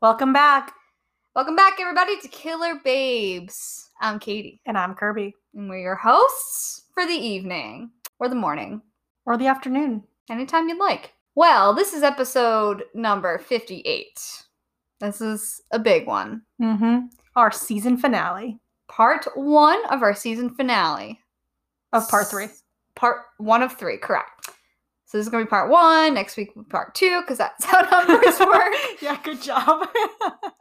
Welcome back. Welcome back, everybody, to Killer Babes. I'm Katie, And I'm Kirby. and we're your hosts for the evening or the morning, Or the afternoon. anytime you'd like. Well, this is episode number 58. This is a big one. Mm-hmm. Our season finale Part one of our season finale. of part three. Part one of three, correct. So this is going to be part one. Next week, part two, because that's how numbers work. yeah, good job.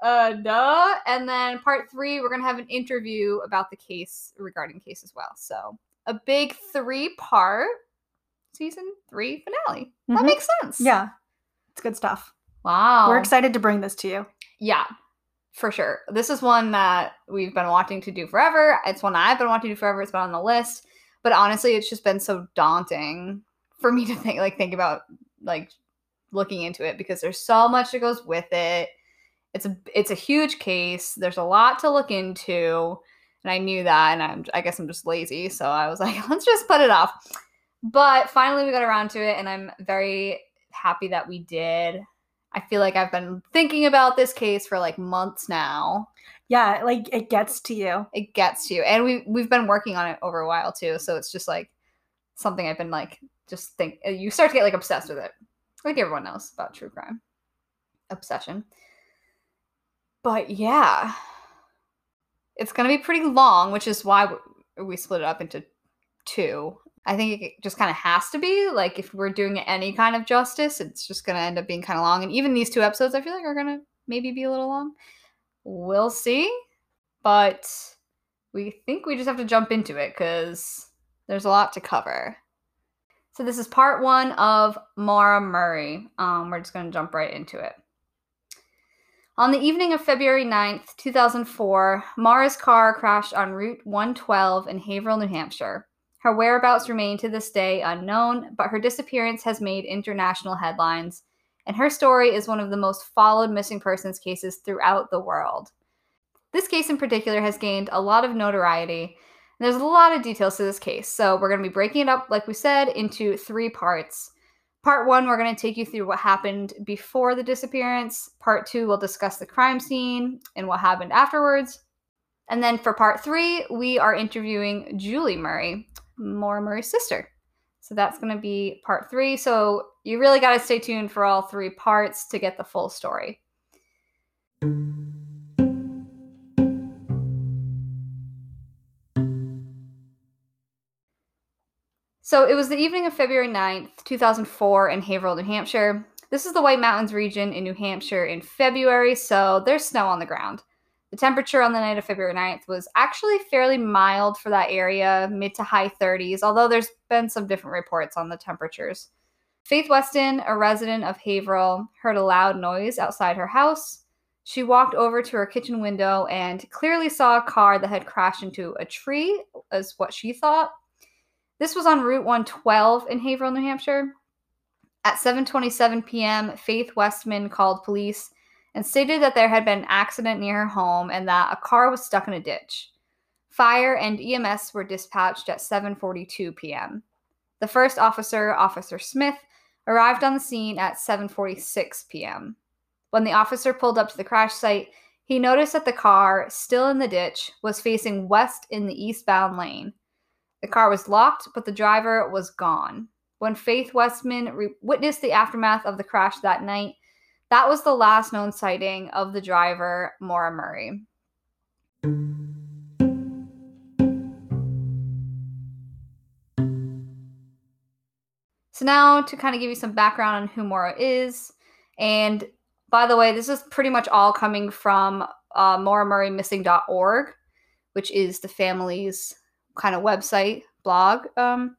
Uh, duh. And then part three, we're gonna have an interview about the case regarding case as well. So a big three-part season three finale. That Mhm. makes sense. yeah, it's good stuff. Wow. We're excited to bring this to you. Yeah, for sure. This is one that we've been wanting to do forever. It's one I've been wanting to do forever. It's been on the list, but honestly, it's just been so daunting for me to think like think about like looking into it because there's so much that goes with it. It's a it's a huge case. There's a lot to look into, and I knew that, and I'm I guess I'm just lazy, so I was like, let's just put it off. But finally, we got around to it, and I'm very happy that we did. I feel like I've been thinking about this case for like months now. Yeah, like it gets to you. It gets to you, and we we've been working on it over a while too. So it's just like something I've been like just think. uh, You start to get like obsessed with it, like everyone else about true crime obsession. But yeah, it's gonna be pretty long, which is why we split it up into two. I think it just kind of has to be like if we're doing any kind of justice, it's just gonna end up being kind of long. And even these two episodes, I feel like are gonna maybe be a little long. We'll see, but we think we just have to jump into it because there's a lot to cover. So this is part one of Maura Murray. Um, we're just gonna jump right into it. On the evening of February 9th, 2004, Maura's car crashed on Route 112 in Haverhill, New Hampshire. Her whereabouts remain to this day unknown, but her disappearance has made international headlines, and her story is one of the most followed missing persons cases throughout the world. This case in particular has gained a lot of notoriety, and there's a lot of details to this case, so we're going to be breaking it up, like we said, into three parts. Part one, we're going to take you through what happened before the disappearance. Part two, we'll discuss the crime scene and what happened afterwards. And then for part three, we are interviewing Julie Murray, Maura Murray's sister. So that's going to be part three. So you really got to stay tuned for all three parts to get the full story. So it was the evening of February 9th, 2004, in Haverhill, New Hampshire. This is the White Mountains region in New Hampshire in February, so there's snow on the ground. The temperature on the night of February 9th was actually fairly mild for that area, mid to high 30s, although there's been some different reports on the temperatures. Faith Westman, a resident of Haverhill, heard a loud noise outside her house. She walked over to her kitchen window and clearly saw a car that had crashed into a tree, is what she thought. This was on Route 112 in Haverhill, New Hampshire. At 7:27 p.m., Faith Westman called police and stated that there had been an accident near her home and that a car was stuck in a ditch. Fire and EMS were dispatched at 7:42 p.m. The first officer, Officer Smith, arrived on the scene at 7:46 p.m. When the officer pulled up to the crash site, he noticed that the car, still in the ditch, was facing west in the eastbound lane. The car was locked, but the driver was gone. When Faith Westman re- witnessed the aftermath of the crash that night, that was the last known sighting of the driver, Maura Murray. So, now to kind of give you some background on who Maura is, and by the way, this is pretty much all coming from uh, MauraMurrayMissing.org, which is the family's kind of website blog um,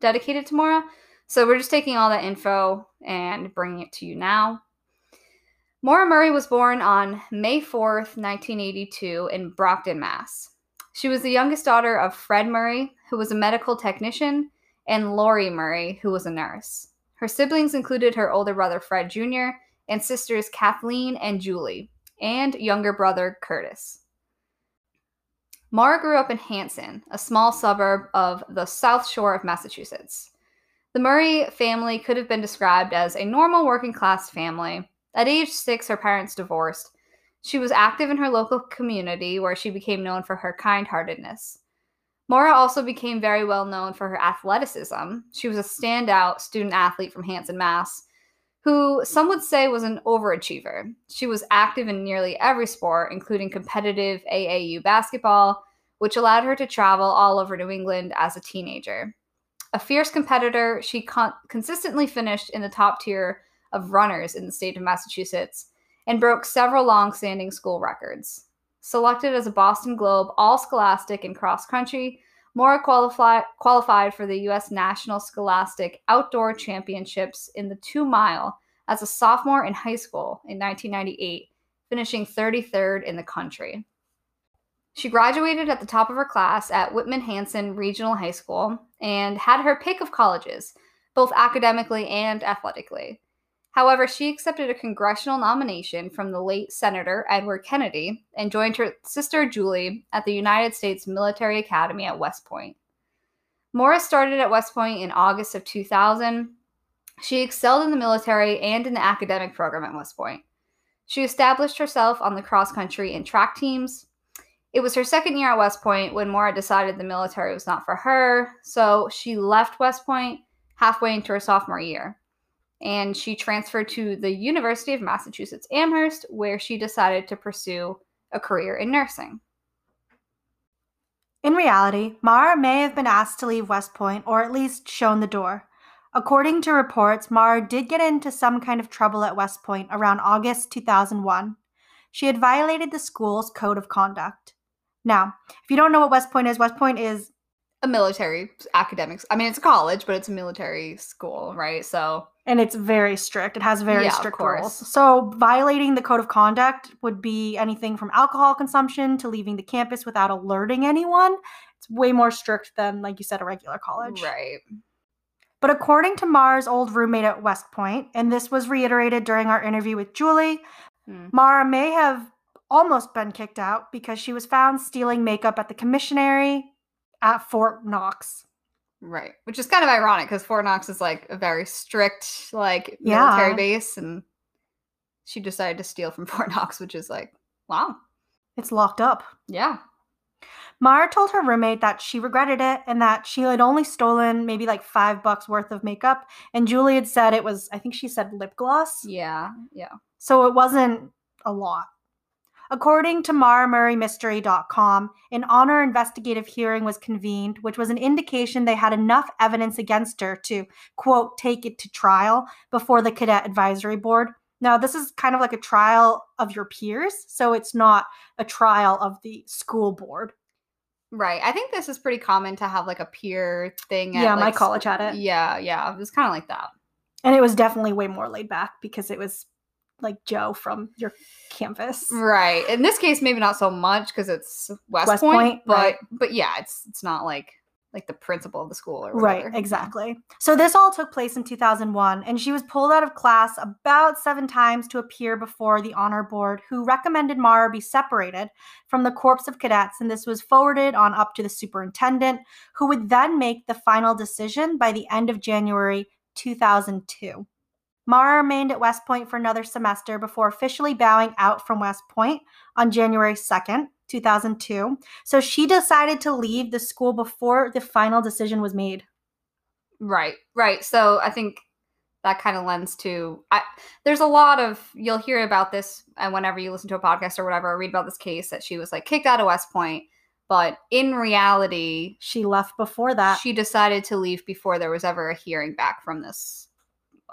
dedicated to Maura. So we're just taking all that info and bringing it to you now. Maura Murray was born on May 4th, 1982, in Brockton, Mass. She was the youngest daughter of Fred Murray, who was a medical technician, and Lori Murray, who was a nurse. Her siblings included her older brother Fred Jr. and sisters Kathleen and Julie, and younger brother Curtis. Maura grew up in Hanson, a small suburb of the South Shore of Massachusetts. The Murray family could have been described as a normal working class family. At age six, her parents divorced, She was active in her local community where she became known for her kind heartedness. Maura also became very well known for her athleticism. She was a standout student athlete from Hanson, Mass, who some would say was an overachiever. She was active in nearly every sport, including competitive AAU basketball, which allowed her to travel all over New England as a teenager. A fierce competitor, she con- consistently finished in the top tier of runners in the state of Massachusetts and broke several long standing school records. Selected as a Boston Globe All Scholastic in cross country, Maura qualified, qualified for the U.S. National Scholastic Outdoor Championships in the two mile as a sophomore in high school in 1998, finishing 33rd in the country. She graduated at the top of her class at Whitman Hanson Regional High School and had her pick of colleges, both academically and athletically. However, she accepted a congressional nomination from the late Senator Edward Kennedy and joined her sister Julie at the United States Military Academy at West Point. Morris started at West Point in August of 2000. She excelled in the military and in the academic program at West Point. She established herself on the cross country and track teams. It was her second year at West Point when Maura decided the military was not for her, so she left West Point halfway into her sophomore year and she transferred to the University of Massachusetts Amherst, where she decided to pursue a career in nursing. In reality, Maura may have been asked to leave West Point or at least shown the door. According to reports, Maura did get into some kind of trouble at West Point around August 2001. She had violated the school's code of conduct. Now, if you don't know what West Point is, West Point is a military academics. I mean, it's a college, but it's a military school, right? So and it's very strict. It has very Yeah, strict rules. So violating the code of conduct would be anything from alcohol consumption to leaving the campus without alerting anyone. It's way more strict than, like you said, a regular college. right. But according to Maura's old roommate at West Point, and this was reiterated during our interview with Julie, Hmm. Maura may have almost been kicked out because she was found stealing makeup at the commissionary at Fort Knox. Right. Which is kind of ironic because Fort Knox is like a very strict, like Yeah. military base, and she decided to steal from Fort Knox, which is like, wow, It's locked up. yeah, Maura told her roommate that she regretted it and that she had only stolen maybe like five bucks worth of makeup. And Julie had said it was, I think she said lip gloss. yeah, yeah. So it wasn't a lot. According to MauraMurrayMystery.com, an honor investigative hearing was convened, which was an indication they had enough evidence against her to, quote, take it to trial before the Cadet Advisory Board. Now, this is kind of like a trial of your peers, so it's not a trial of the school board. Right. I think this is pretty common to have like a peer thing. At, Yeah, my like, college school- had it. Yeah, yeah. It was kind of like that. And it was definitely way more laid back because it was like Joe from your campus. Right. In this case, maybe not so much because it's West, West Point, Point, but right. but yeah, it's it's not like like the principal of the school or Right, exactly. So this all took place in 2001, and she was pulled out of class about seven times to appear before the honor board, who recommended Maura be separated from the Corps of Cadets, and this was forwarded on up to the superintendent, who would then make the final decision by the end of January 2002. Maura remained at West Point for another semester before officially bowing out from West Point on January 2nd, 2002. So she decided to leave the school before the final decision was made. Right, right. So I think that kind of lends to I there's a lot of you'll hear about this and whenever you listen to a podcast or whatever, or read about this case that she was like kicked out of West Point, but in reality, She left before that. she decided to leave before there was ever a hearing back from this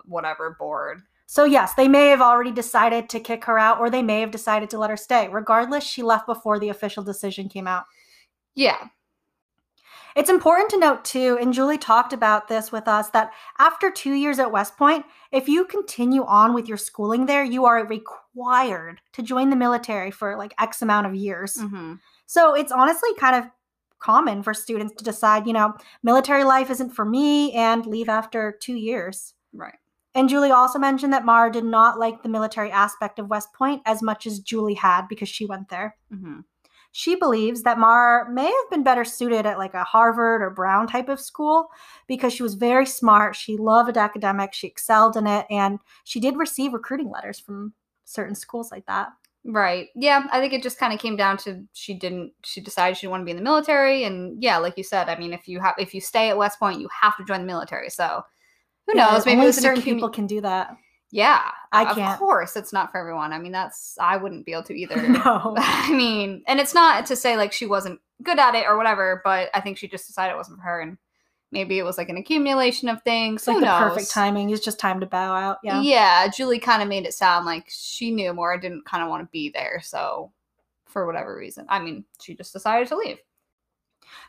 whatever board. so, yes, they may have already decided to kick her out or they may have decided to let her stay. Regardless, she left before the official decision came out. Yeah. It's important to note, too, and Julie talked about this with us, that after two years at West Point, if you continue on with your schooling there, you are required to join the military for like X amount of years. Mm-hmm. So it's honestly kind of common for students to decide, you know, military life isn't for me and leave after two years. Right. And Julie also mentioned that Maura did not like the military aspect of West Point as much as Julie had because she went there. Mm-hmm. She believes that Maura may have been better suited at like a Harvard or Brown type of school because she was very smart. She loved academics, she excelled in it, and she did receive recruiting letters from certain schools like that. Right. Yeah, I think it just kind of came down to she didn't she decided she didn't want to be in the military and yeah, like you said, I mean if you have if you stay at West Point, you have to join the military. So who Yeah, knows? Maybe only certain people can do that. Yeah. I Of can't. course, it's not for everyone. I mean, that's I wouldn't be able to either. No. I mean, and it's not to say like she wasn't good at it or whatever, but I think she just decided it wasn't for her and maybe it was like an accumulation of things. It's like Who the knows? perfect timing. It's just time to bow out. Yeah. Yeah, Julie kind of made it sound like she knew more, I didn't kind of want to be there. So, for whatever reason, I mean, she just decided to leave.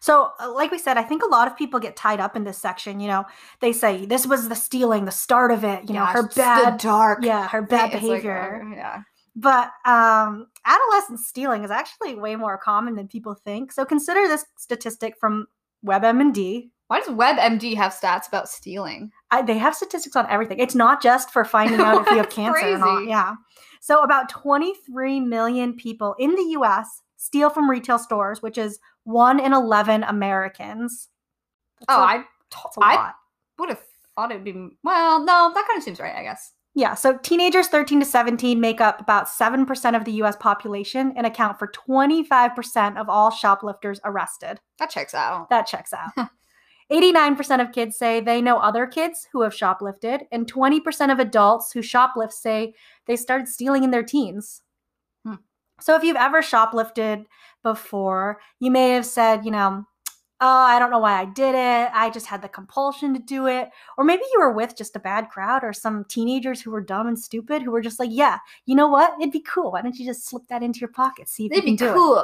So, uh, like we said, I think a lot of people get tied up in this section. You know, they say this was the stealing, the start of it. You know, her bad, dark. yeah, her bad It's like, behavior. uh, yeah. But um, adolescent stealing is actually way more common than people think. So consider this statistic from WebMD. Why does WebMD have stats about stealing? I, they have statistics on everything. It's not just for finding out if you have cancer or not. Yeah. So about 23 million people in the U.S. steal from retail stores, which is one in 11 Americans. That's Oh, a- I that's a I lot. would have thought it'd be well. No, that kind of seems right. I guess. Yeah, so teenagers 13 to 17 make up about 7% of the US population and account for 25% of all shoplifters arrested. That checks out. That checks out. 89% of kids say they know other kids who have shoplifted, and 20% of adults who shoplift say they started stealing in their teens. Hmm. So if you've ever shoplifted before, you may have said, you know, oh, I don't know why I did it. I just had the compulsion to do it. Or maybe you were with just a bad crowd or some teenagers who were dumb and stupid who were just like, yeah, you know what? It'd be cool. Why don't you just slip that into your pocket? See if It'd you be can do it. cool.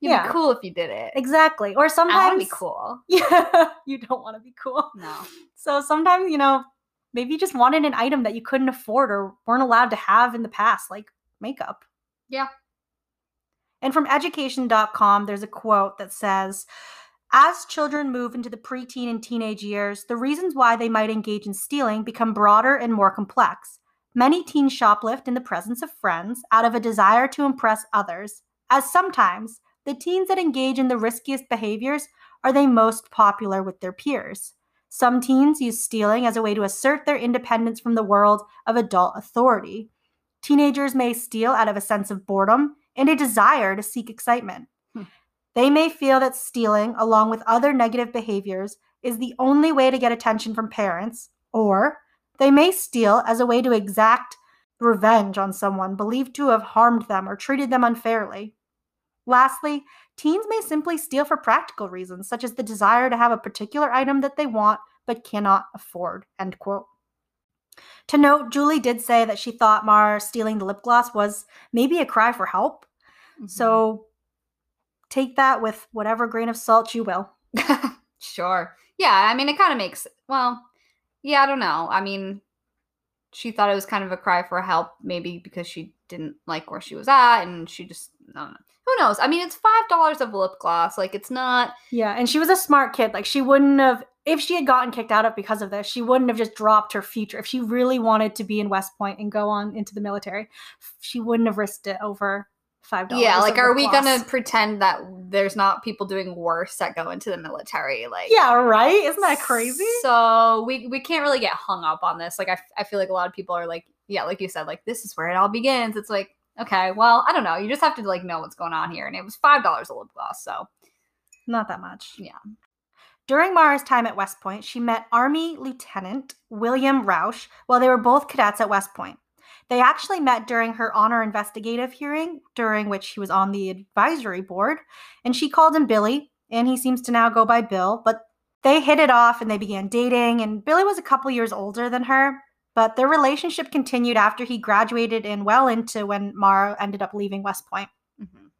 It'd Yeah. be cool if you did it. Exactly. Or I sometimes want to be cool. Yeah, you don't want to be cool. No. So sometimes, you know, maybe you just wanted an item that you couldn't afford or weren't allowed to have in the past, like makeup. Yeah. And from education.com, there's a quote that says, as children move into the preteen and teenage years, the reasons why they might engage in stealing become broader and more complex. Many teens shoplift in the presence of friends out of a desire to impress others, as sometimes the teens that engage in the riskiest behaviors are they most popular with their peers. Some teens use stealing as a way to assert their independence from the world of adult authority. Teenagers may steal out of a sense of boredom and a desire to seek excitement. Hmm. They may feel that stealing, along with other negative behaviors, is the only way to get attention from parents, or they may steal as a way to exact revenge on someone believed to have harmed them or treated them unfairly. Lastly, teens may simply steal for practical reasons, such as the desire to have a particular item that they want but cannot afford. End quote. To note, Julie did say that she thought Mar stealing the lip gloss was maybe a cry for help. Mhm. So take that with whatever grain of salt you will. sure. Yeah, I mean, it kind of makes, well, yeah, I don't know. I mean, she thought it was kind of a cry for help, maybe because she didn't like where she was at and she just, I don't know. Who knows? I mean, it's $5 of lip gloss. Like, it's not, Yeah, and she was a smart kid. Like she wouldn't have if she had gotten kicked out of because of this, she wouldn't have just dropped her future. If she really wanted to be in West Point and go on into the military, she wouldn't have risked it over five dollars. yeah, like, are we gonna pretend that there's not people doing worse that go into the military? Like, Yeah, right? Isn't that crazy? So we we can't really get hung up on this. Like I, I feel like a lot of people are like, yeah, like you said, like this is where it all begins. It's like, okay, well, I don't know. You just have to like know what's going on here. And it was five dollars a lip gloss. So Not that much. Yeah. During Maura's time at West Point, she met Army Lieutenant William Rausch while they were both cadets at West Point. They actually met during her honor investigative hearing, during which he was on the advisory board, and she called him Billy, and he seems to now go by Bill, but they hit it off and they began dating, and Billy was a couple years older than her, but their relationship continued after he graduated and well into when Maura ended up leaving West Point. mhm.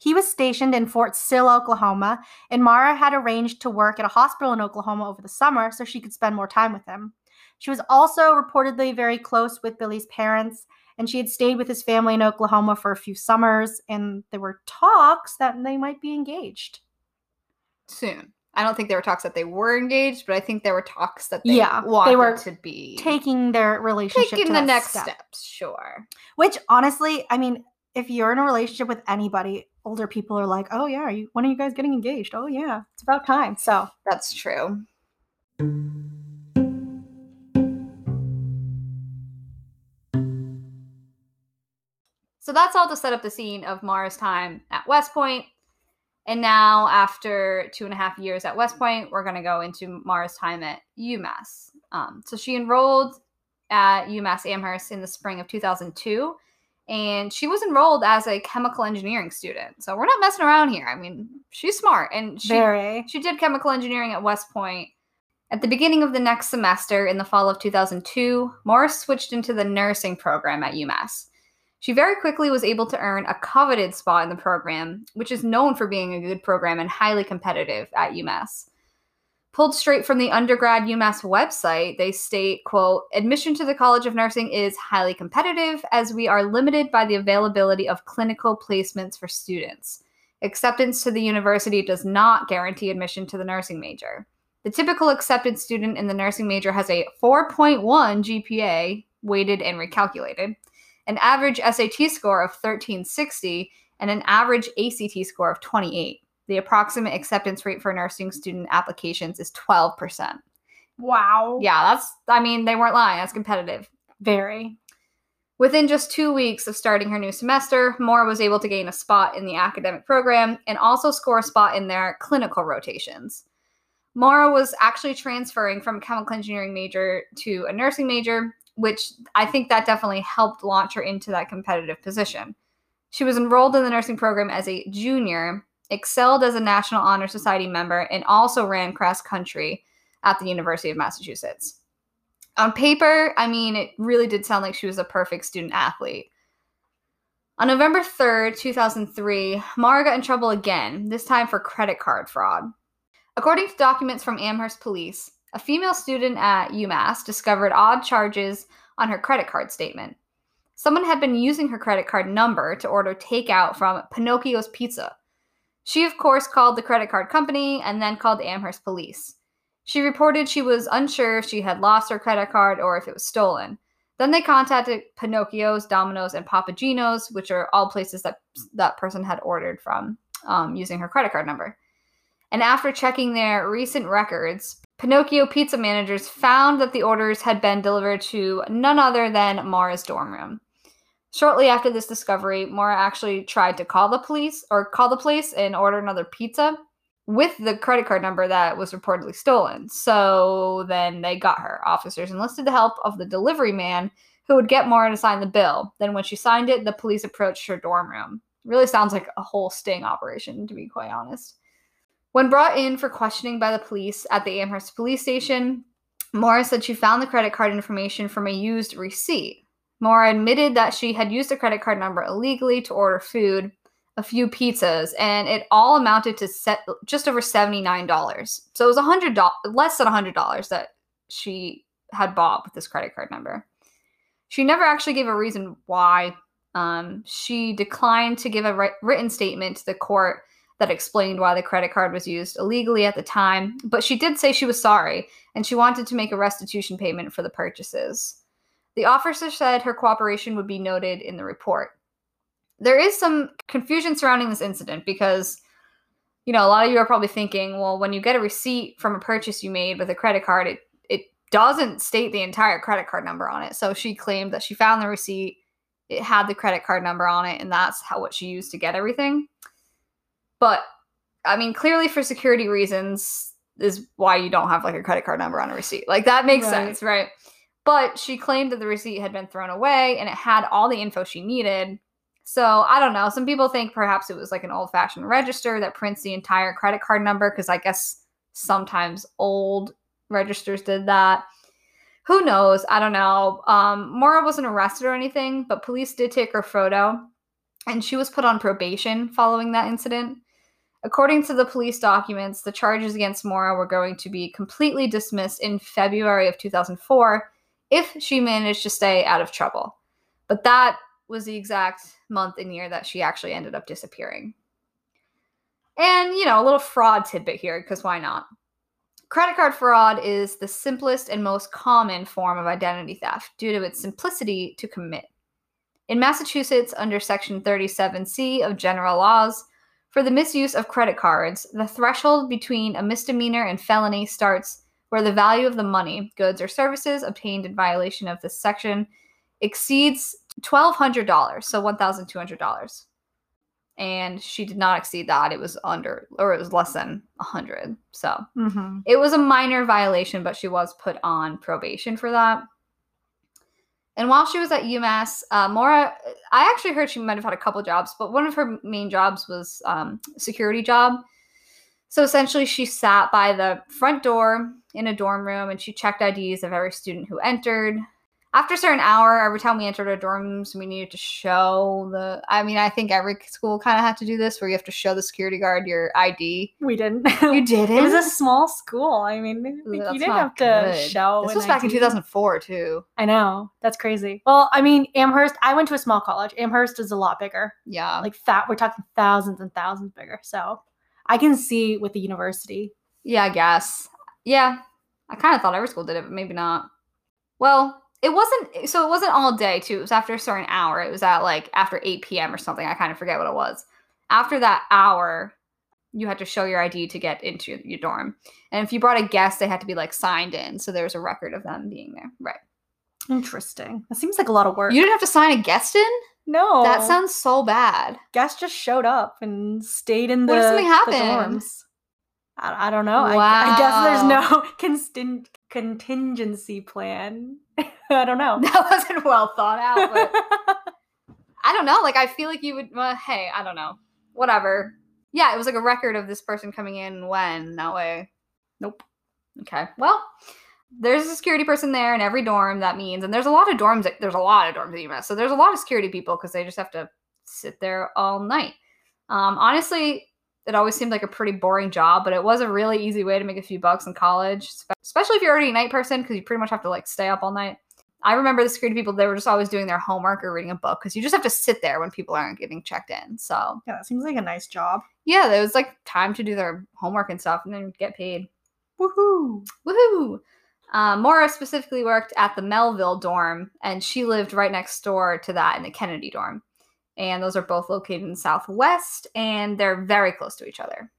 He was stationed in Fort Sill, Oklahoma, and Maura had arranged to work at a hospital in Oklahoma over the summer so she could spend more time with him. She was also reportedly very close with Billy's parents, and she had stayed with his family in Oklahoma for a few summers, and there were talks that they might be engaged. soon. I don't think there were talks that they were engaged, but I think there were talks that they Yeah, they were to be Taking their relationship taking to the next step. steps. Sure. Which honestly, I mean, if you're in a relationship with anybody, older people are like, "Oh yeah, are you, when are you guys getting engaged?" Oh yeah, it's about time. So That's true. So that's all to set up the scene of Maura's time at West Point. And now, after two and a half years at West Point, we're going to go into Maura's time at UMass. Um, so she enrolled at UMass Amherst in the spring of 2002 and she was enrolled as a chemical engineering student. So we're not messing around here. I mean, she's smart and she Very. she did chemical engineering at West Point. At the beginning of the next semester in the fall of 2002, Morris switched into the nursing program at UMass. She very quickly was able to earn a coveted spot in the program, which is known for being a good program and highly competitive at UMass. Pulled straight from the undergrad UMass website, they state, quote, admission to the College of Nursing is highly competitive as we are limited by the availability of clinical placements for students. Acceptance to the university does not guarantee admission to the nursing major. The typical accepted student in the nursing major has a 4.1 GPA, weighted and recalculated, an average SAT score of 1360, and an average ACT score of 28 the approximate acceptance rate for nursing student applications is 12%. Wow. Yeah, that's, I mean, they weren't lying. That's competitive. Very. Within just two weeks of starting her new semester, Moore was able to gain a spot in the academic program and also score a spot in their clinical rotations. Maura was actually transferring from a chemical engineering major to a nursing major, which I think that definitely helped launch her into that competitive position. She was enrolled in the nursing program as a junior excelled as a National Honor Society member, and also ran cross country at the University of Massachusetts. On paper, I mean, it really did sound like she was a perfect student athlete. On November 3rd, 2003, Maura got in trouble again, this time for credit card fraud. According to documents from Amherst police, a female student at UMass discovered odd charges on her credit card statement. Someone had been using her credit card number to order takeout from Pinocchio's Pizza, she, of course, called the credit card company and then called Amherst police. She reported she was unsure if she had lost her credit card or if it was stolen. Then they contacted Pinocchio's, Domino's, and Papa Gino's, which are all places that that person had ordered from um, using her credit card number. And after checking their recent records, Pinocchio pizza managers found that the orders had been delivered to none other than Maura's dorm room. Shortly after this discovery, Maura actually tried to call the police or call the place and order another pizza with the credit card number that was reportedly stolen. So then they got her. Officers enlisted the help of the delivery man who would get Maura to sign the bill. Then when she signed it, the police approached her dorm room. Really sounds like a whole sting operation, to be quite honest. When brought in for questioning by the police at the Amherst police station, Maura said she found the credit card information from a used receipt. Maura admitted that she had used a credit card number illegally to order food, a few pizzas, and it all amounted to set just over $79. So it was $100 less than $100 that she had bought with this credit card number. She never actually gave a reason why. Um, she declined to give a ri- written statement to the court that explained why the credit card was used illegally at the time, but she did say she was sorry and she wanted to make a restitution payment for the purchases. The officer said her cooperation would be noted in the report. There is some confusion surrounding this incident because, you know, a lot of you are probably thinking, well, when you get a receipt from a purchase you made with a credit card, it, it doesn't state the entire credit card number on it. So she claimed that she found the receipt, it had the credit card number on it, and that's how what she used to get everything. But I mean, clearly for security reasons is why you don't have like a credit card number on a receipt. Like that makes Right. sense, right? But she claimed that the receipt had been thrown away and it had all the info she needed. So I don't know. Some people think perhaps it was like an old fashioned register that prints the entire credit card number because I guess sometimes old registers did that. Who knows? I don't know. Um, Maura wasn't arrested or anything, but police did take her photo and she was put on probation following that incident. According to the police documents, the charges against Maura were going to be completely dismissed in February of 2004 if she managed to stay out of trouble. But that was the exact month and year that she actually ended up disappearing. And, you know, a little fraud tidbit here, because why not? Credit card fraud is the simplest and most common form of identity theft due to its simplicity to commit. In Massachusetts, under Section 37C of General Laws, for the misuse of credit cards, the threshold between a misdemeanor and felony starts where the value of the money, goods, or services obtained in violation of this section exceeds twelve hundred dollars, so one thousand two hundred dollars, and she did not exceed that. It was under, or it was less than a hundred. So Mm-hmm. it was a minor violation, but she was put on probation for that. And while she was at UMass, uh, Maura, I actually heard she might have had a couple jobs, but one of her main jobs was um, security job. So essentially, she sat by the front door in a dorm room and she checked IDs of every student who entered. After a certain hour, every time we entered our dorms, we needed to show the. I mean, I think every school kind of had to do this, where you have to show the security guard your ID. We didn't. You didn't. It was a small school. I mean, That's you didn't have to show. This was back in 2004 too. I know that's crazy. Well, I mean, Amherst. I went to a small college. Amherst is a lot bigger. Yeah. Like that, we're talking thousands and thousands bigger. So I can see with the university. Yeah, I guess. Yeah. I kind of thought every school did it, but maybe not. Well, it wasn't so it wasn't all day too. It was after a certain hour. It was at like after 8 p.m. or something. I kind of forget what it was. After that hour, you had to show your ID to get into your dorm. And if you brought a guest, they had to be like signed in. So there was a record of them being there. Right. Interesting. That seems like a lot of work. You didn't have to sign a guest in? no, That sounds so bad. guests just showed up and stayed in the, What if something happened? dorms. I, I don't know. I, I guess there's no constin- contingency plan. I don't know. That wasn't well thought out, but I don't know. Like, I feel like you would. Well, hey, I don't know. Whatever. Yeah, it was like a record of this person coming in when. That way. Nope. Okay. Well, there's a security person there in every dorm. That means, and there's a lot of dorms. at- There's a lot of dorms at UMass, so there's a lot of security people because they just have to sit there all night. Um, honestly, it always seemed like a pretty boring job, but it was a really easy way to make a few bucks in college, especially if you're already a night person because you pretty much have to like stay up all night. I remember the security people, they were just always doing their homework or reading a book because you just have to sit there when people aren't getting checked in. So, yeah, that seems like a nice job. yeah, there was like time to do their homework and stuff and then get paid. Woohoo! Woohoo! Um, Maura specifically worked at the Melville dorm, and she lived right next door to that in the Kennedy dorm. And those are both located in Southwest, and they're very close to each other.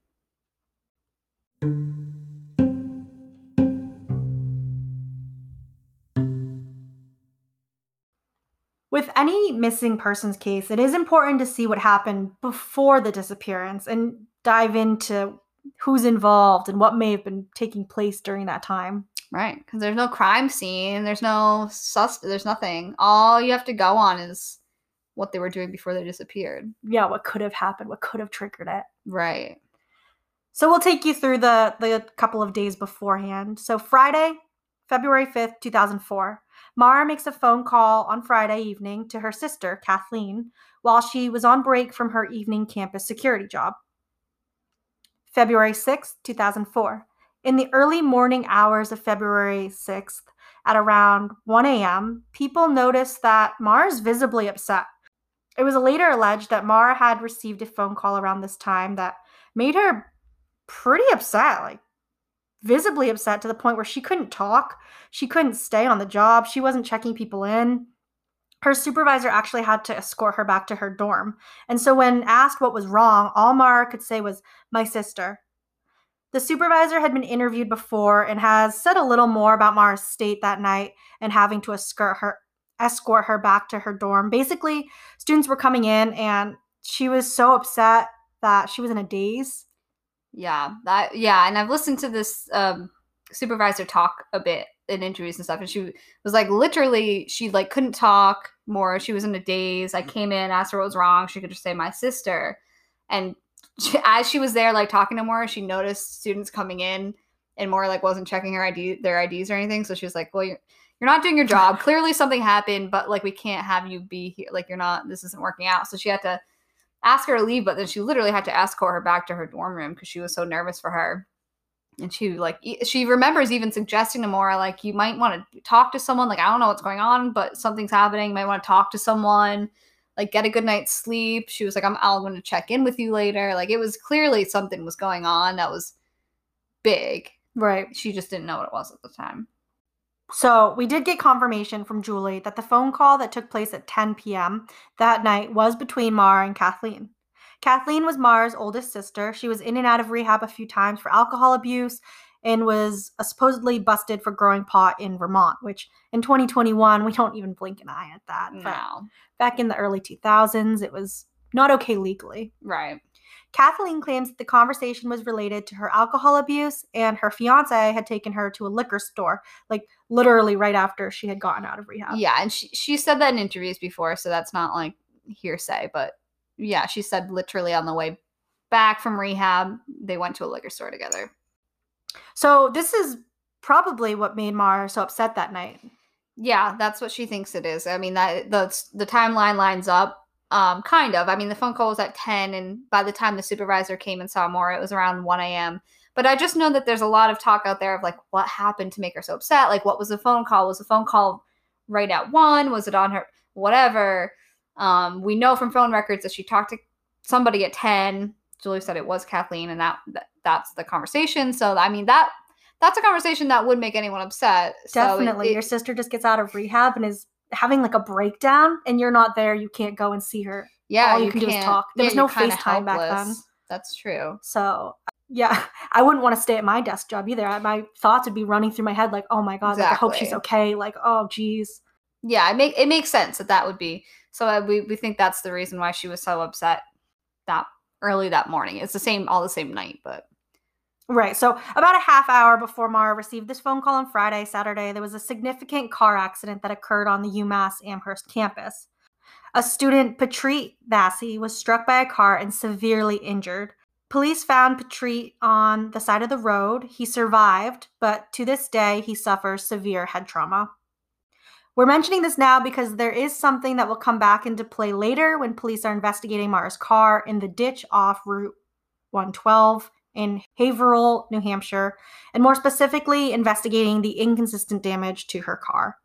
With any missing persons case, it is important to see what happened before the disappearance and dive into who's involved and what may have been taking place during that time. Right, because there's no crime scene, there's no sus, there's nothing. All you have to go on is what they were doing before they disappeared. Yeah, what could have happened, what could have triggered it. Right. So we'll take you through the the couple of days beforehand. So Friday, February 5th, 2004, Maura makes a phone call on Friday evening to her sister, Kathleen, while she was on break from her evening campus security job. February 6th, 2004. In the early morning hours of February 6th, at around 1 a.m., people noticed that Maura's visibly upset. It was later alleged that Maura had received a phone call around this time that made her pretty upset, like visibly upset to the point where she couldn't talk. She couldn't stay on the job. She wasn't checking people in. Her supervisor actually had to escort her back to her dorm. And so, when asked what was wrong, all Maura could say was, My sister. The supervisor had been interviewed before and has said a little more about Maura's state that night and having to escort her escort her back to her dorm. Basically, students were coming in and she was so upset that she was in a daze. Yeah, that yeah, and I've listened to this um supervisor talk a bit in interviews and stuff, and she was like literally she like couldn't talk more. She was in a daze. I came in, asked her what was wrong. She could just say my sister, and she, as she was there like talking to Maura, she noticed students coming in, and Maura like wasn't checking her ID their IDs or anything. So she was like, well, you're you're not doing your job. Clearly something happened, but like we can't have you be here. Like you're not. This isn't working out. So she had to ask her to leave, but then she literally had to escort her back to her dorm room because she was so nervous for her. And she like e- she remembers even suggesting to Maura like you might want to talk to someone. Like I don't know what's going on, but something's happening. You might want to talk to someone. Like get a good night's sleep. She was like, I'm I'll going to check in with you later. Like it was clearly something was going on that was big. Right. She just didn't know what it was at the time. So we did get confirmation from Julie that the phone call that took place at 10 p.m. that night was between Maura and Kathleen. Kathleen was Maura's oldest sister. She was in and out of rehab a few times for alcohol abuse and was uh, supposedly busted for growing pot in Vermont, which in 2021, we don't even blink an eye at that. But No. back in the early 2000s, it was not okay legally. Right. Kathleen claims that the conversation was related to her alcohol abuse and her fiance had taken her to a liquor store, like literally right after she had gotten out of rehab. Yeah, and she she said that in interviews before, so that's not like hearsay, but yeah, she said literally on the way back from rehab, they went to a liquor store together. So this is probably what made Mar so upset that night. Yeah, that's what she thinks it is. I mean that the the timeline lines up. Um, kind of. I mean, the phone call was at ten, and by the time the supervisor came and saw Maura, it was around one a.m. But I just know that there's a lot of talk out there of like what happened to make her so upset. Like, what was the phone call? Was the phone call right at one? Was it on her? Whatever. Um, we know from phone records that she talked to somebody at ten. Julie said it was Kathleen, and that, that that's the conversation. So I mean that that's a conversation that would make anyone upset. So it- Definitely. Your sister just gets out of rehab and is having like a breakdown and you're not there. You can't go and see her. yeah, all you can do is talk. There was you're no FaceTime back then. That's true. So yeah, I wouldn't want to stay at my desk job either. I- My thoughts would be running through my head like, oh my God, like, I hope she's okay. Like, oh geez. Yeah, it make it makes sense that that would be. So uh, we we think that's the reason why she was so upset that early that morning. It's the same all the same night, but Right. So, about a half hour before Maura received this phone call on Friday, Saturday, there was a significant car accident that occurred on the UMass Amherst campus. A student, Patreet Vassy, was struck by a car and severely injured. Police found Patreet on the side of the road. He survived, but to this day, he suffers severe head trauma. We're mentioning this now because there is something that will come back into play later when police are investigating Maura's car in the ditch off Route 112 in Haverhill, New Hampshire, and more specifically, investigating the inconsistent damage to her car.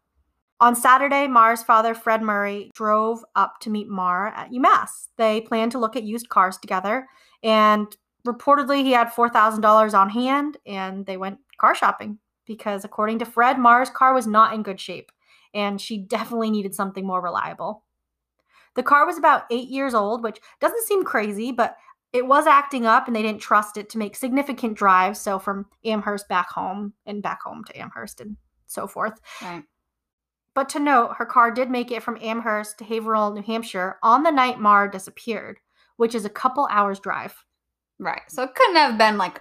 On Saturday, Maura's father, Fred Murray, drove up to meet Mara at UMass. They planned to look at used cars together, and reportedly, he had $4,000 on hand, and they went car shopping because, according to Fred, Mar's car was not in good shape, and she definitely needed something more reliable. The car was about eight years old, which doesn't seem crazy, but it was acting up and they didn't trust it to make significant drives. So from Amherst back home and back home to Amherst and so forth. right. But to note, her car did make it from Amherst to Haverhill, New Hampshire on the night Mar disappeared, which is a couple hours drive. Right. So it couldn't have been like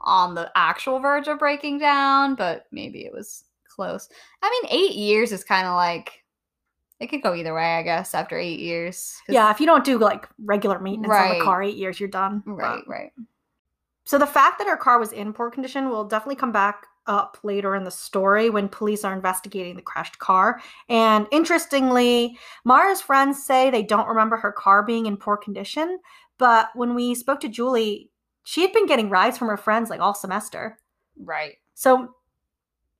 on the actual verge of breaking down, but maybe it was close. I mean, eight years is kind of like it could go either way, I guess. After eight years. Yeah, if you don't do like regular maintenance on the car, eight years, you're done. But- right, right. So the fact that her car was in poor condition will definitely come back up later in the story when police are investigating the crashed car. And interestingly, Maura's friends say they don't remember her car being in poor condition, but when we spoke to Julie, she had been getting rides from her friends like all semester. Right. So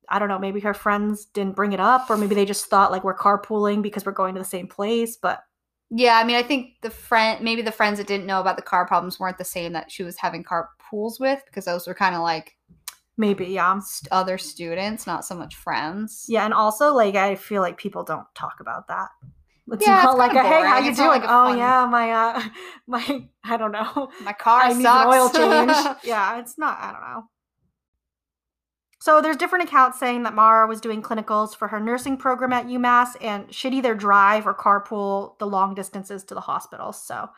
I don't know, maybe her friends didn't bring it up or maybe they just thought like we're carpooling because we're going to the same place, but Yeah, I mean, I think the friend, maybe the friends that didn't know about the car problems weren't the same that she was having car pools with, because those were kind of like maybe yeah. st- other students, not so much friends. Yeah, and also like I feel like people don't talk about that. It's Yeah, not it's like a hey, how you It's doing? like oh fun- yeah, my uh my I don't know. My car I sucks. oil change. yeah, it's not I don't know. So there's different accounts saying that Maura was doing clinicals for her nursing program at UMass and should either drive or carpool the long distances to the hospital. So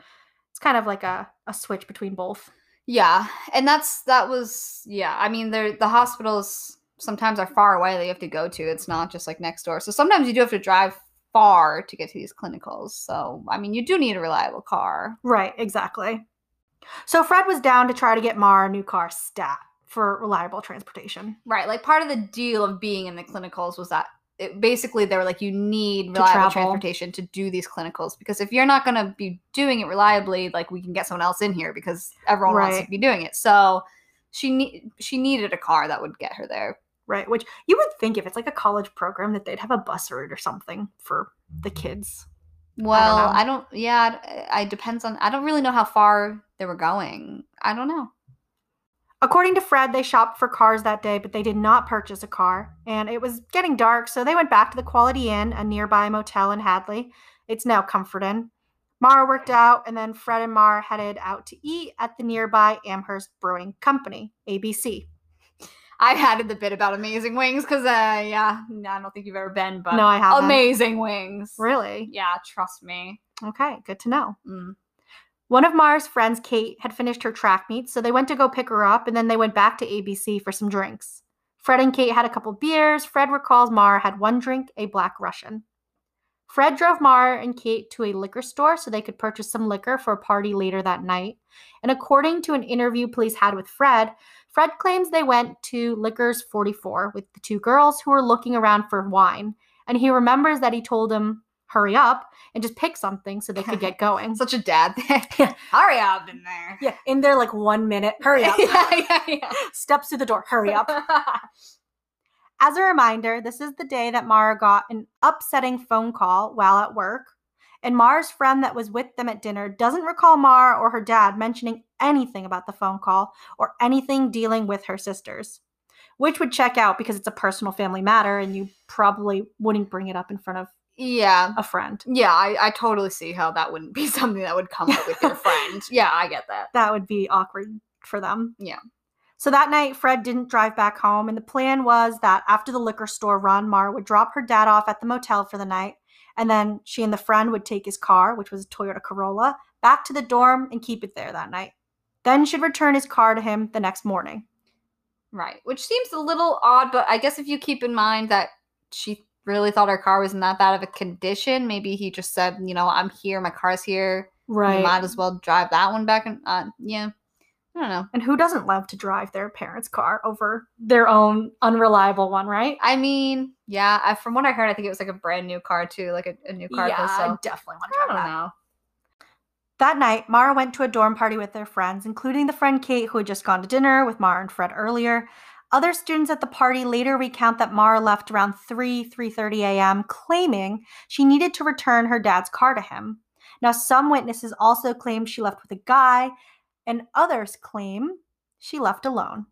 it's kind of like a, a switch between both. Yeah, and that's that was yeah. I mean, there the hospitals sometimes are far away that you have to go to. It's not just like next door. So sometimes you do have to drive far to get to these clinicals. So I mean, you do need a reliable car. Right, exactly. So Fred was down to try to get Maura a new car stat for reliable transportation. Right, like part of the deal of being in the clinicals was that it, basically they were like you need reliable transportation to do these clinicals because if you're not going to be doing it reliably, like we can get someone else in here because everyone wants Right. to be doing it. So she ne- she needed a car that would get her there. Right, which you would think if it's like a college program that they'd have a bus route or something for the kids. Well, know. I don't. yeah, I, I depends on. I don't really know how far they were going. I don't know. According to Fred, they shopped for cars that day, but they did not purchase a car. And it was getting dark, so they went back to the Quality Inn, a nearby motel in Hadley. It's now Comfort Inn. Maura worked out, and then Fred and Maura headed out to eat at the nearby Amherst Brewing Company, ABC. I added the bit about amazing wings because, uh, yeah, I don't think you've ever been, but No, I haven't. amazing wings. Really? Yeah, trust me. Okay, good to know. Mm. One of Maura's friends, Kate, had finished her track meet, so they went to go pick her up and then they went back to ABC for some drinks. Fred and Kate had a couple beers. Fred recalls Maura had one drink, a black Russian. Fred drove Maura and Kate to a liquor store so they could purchase some liquor for a party later that night. And according to an interview police had with Fred, Fred claims they went to Liquors 44 with the two girls who were looking around for wine. And he remembers that he told them, hurry up and just pick something so they could get going. Such a dad thing. Yeah. Hurry up in there. yeah, in there like one minute, hurry up. yeah, yeah, yeah. Steps through the door, hurry up. As a reminder, this is the day that Maura got an upsetting phone call while at work. And Maura's friend that was with them at dinner doesn't recall Maura or her dad mentioning anything about the phone call or anything dealing with her sisters, which would check out because it's a personal family matter and you probably wouldn't bring it up in front of yeah. a friend. Yeah, I, I totally see how that wouldn't be something that would come up with your friend. Yeah, I get that. That would be awkward for them. Yeah. So that night, Fred didn't drive back home, and the plan was that after the liquor store ron Maura would drop her dad off at the motel for the night, and then she and the friend would take his car, which was a Toyota Corolla, back to the dorm and keep it there that night. Then she'd return his car to him the next morning. Right. Which seems a little odd, but I guess if you keep in mind that she really thought her car was in that bad of a condition, maybe he just said, you know, I'm here, my car's here. You might as well drive that one back and uh yeah. I don't know. And who doesn't love to drive their parents' car over their own unreliable one, right? I mean, yeah, I, from what I heard, I think it was like a brand new car too, like a, a new car. yeah, I definitely want to I drive don't that. know. That night, Maura went to a dorm party with their friends, including the friend Kate who had just gone to dinner with Maura and Fred earlier. Other students at the party later recount that Maura left around 3 3:30 a.m., claiming she needed to return her dad's car to him. Now, some witnesses also claim she left with a guy, and others claim she left alone.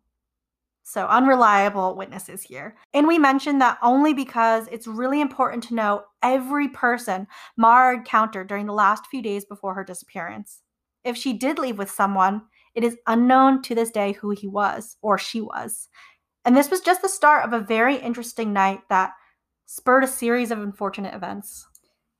So, unreliable witnesses here. And we mentioned that only because it's really important to know every person Maura encountered during the last few days before her disappearance. If she did leave with someone, it is unknown to this day who he was or she was. And this was just the start of a very interesting night that spurred a series of unfortunate events.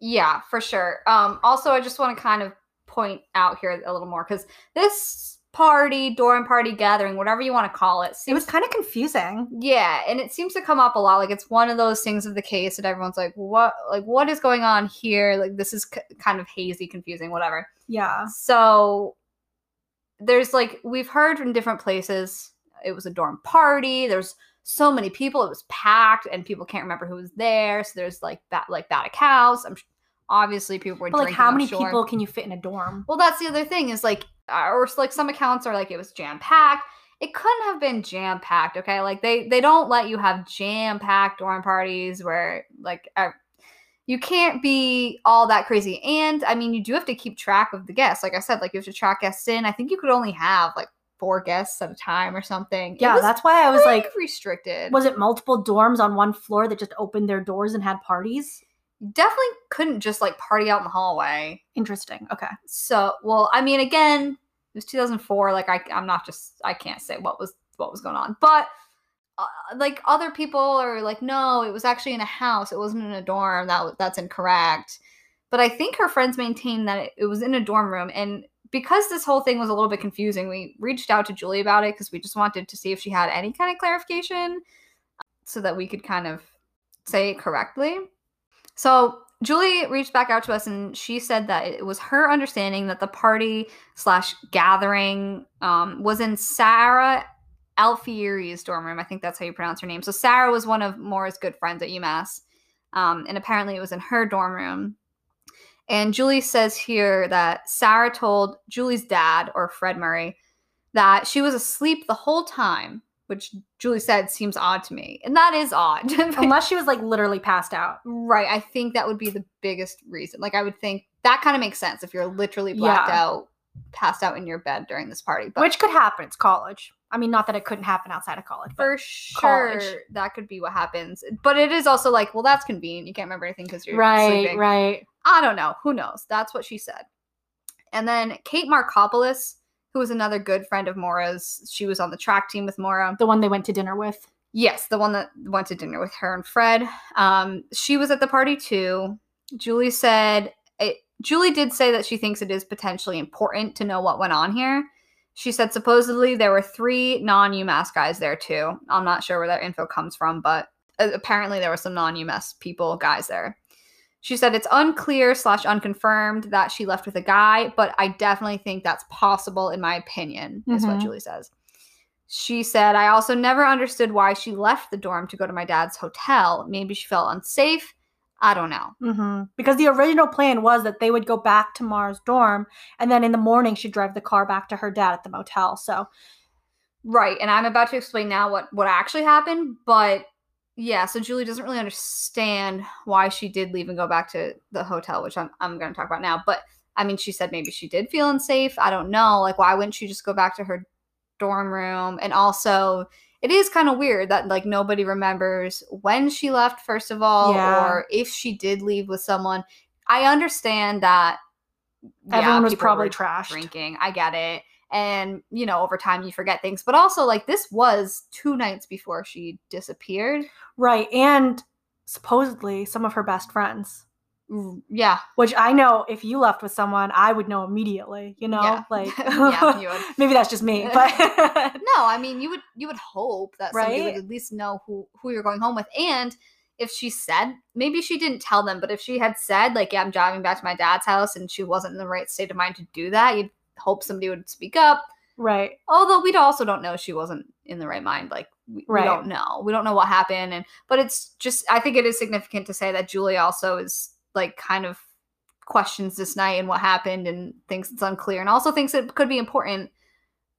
Yeah, for sure. Um, also, I just want to kind of point out here a little more because this party, dorm party, gathering, whatever you want to call it, It was kind of confusing. Yeah, and it seems to come up a lot. Like it's one of those things of the case that everyone's like, "What? Like what is going on here? Like this is k- kind of hazy, confusing, whatever." Yeah. So there's like we've heard from different places. It was a dorm party. There's so many people. It was packed, and people can't remember who was there. So there's like that, like Vatican House. I'm obviously people were But like how many sure. people can you fit in a dorm? Well, that's the other thing is like, uh, or like some accounts are like it was jam packed. It couldn't have been jam packed. Okay, like they they don't let you have jam packed dorm parties where like you can't be all that crazy. And I mean, you do have to keep track of the guests. Like I said, like you have to track guests in. I think you could only have like four guests at a time or something. Yeah, that's why I was like, restricted. was it multiple dorms on one floor that just opened their doors and had parties? definitely couldn't just like party out in the hallway. Interesting. Okay. So, well, I mean, again, it was 2004. Like, I, I'm not just, I can't say what was what was going on, but uh, like other people are like, no, it was actually in a house. It wasn't in a dorm. That that's incorrect. But I think her friends maintained that it, it was in a dorm room, and because this whole thing was a little bit confusing, we reached out to Julie about it because we just wanted to see if she had any kind of clarification, so that we could kind of say it correctly. So Julie reached back out to us and she said that it was her understanding that the party slash gathering um, was in Sarah Alfieri's dorm room. I think that's how you pronounce her name. So Sarah was one of Maura's good friends at UMass. Um, and apparently it was in her dorm room. And Julie says here that Sarah told Julie's dad, or Fred Murray, that she was asleep the whole time, which Julie said seems odd to me. And that is odd. Unless she was like literally passed out. Right. I think that would be the biggest reason. Like I would think that kind of makes sense if you're literally blacked Yeah. out, passed out in your bed during this party. But Which could happen. It's college. I mean, not that it couldn't happen outside of college. For sure college. that could be what happens. But it is also like, well, that's convenient. You can't remember anything because you're right, sleeping. right. I don't know. Who knows? That's what she said. And then Kate Markopoulos, who was another good friend of Maura's, She was on the track team with Maura. The one they went to dinner with. Yes, the one that went to dinner with her and Fred. Um, she was at the party too. Julie said, it, Julie did say that she thinks it is potentially important to know what went on here. She said supposedly there were three non UMass guys there too. I'm not sure where that info comes from, but uh, apparently there were some non UMass people, guys there. She said it's unclear slash unconfirmed that she left with a guy, but I definitely think that's possible in my opinion, is what Mhm. Julie says. She said, I also never understood why she left the dorm to go to my dad's hotel. Maybe she felt unsafe. I don't know. hmm Because the original plan was that they would go back to Maura's dorm, and then in the morning she'd drive the car back to her dad at the motel. So Right, and I'm about to explain now what what actually happened, but yeah, so Julie doesn't really understand why she did leave and go back to the hotel, which I'm I'm going to talk about now. But I mean, she said maybe she did feel unsafe. I don't know. Like, why wouldn't she just go back to her dorm room? And also, it is kind of weird that like nobody remembers when she left, first of all, Yeah. or if she did leave with someone. I understand that yeah, everyone was probably trashed. drinking. I get it. And, you know, over time you forget things. But also, like, this was two nights before she disappeared. Right. And supposedly some of her best friends. Mm, Yeah. Which I know if you left with someone, I would know immediately, you know? Yeah. Like Yeah, you would. maybe that's just me, but No, I mean, you would you would hope that somebody would at least know who who you're going home with. And if she said, maybe she didn't tell them, but if she had said, like, yeah, I'm driving back to my dad's house and she wasn't in the right state of mind to do that, you'd hope somebody would speak up. right. although we'd also don't know she wasn't in the right mind like we, we don't know we don't know what happened and but it's just i think it is significant to say that julie also is like kind of questions this night and what happened and thinks it's unclear and also thinks it could be important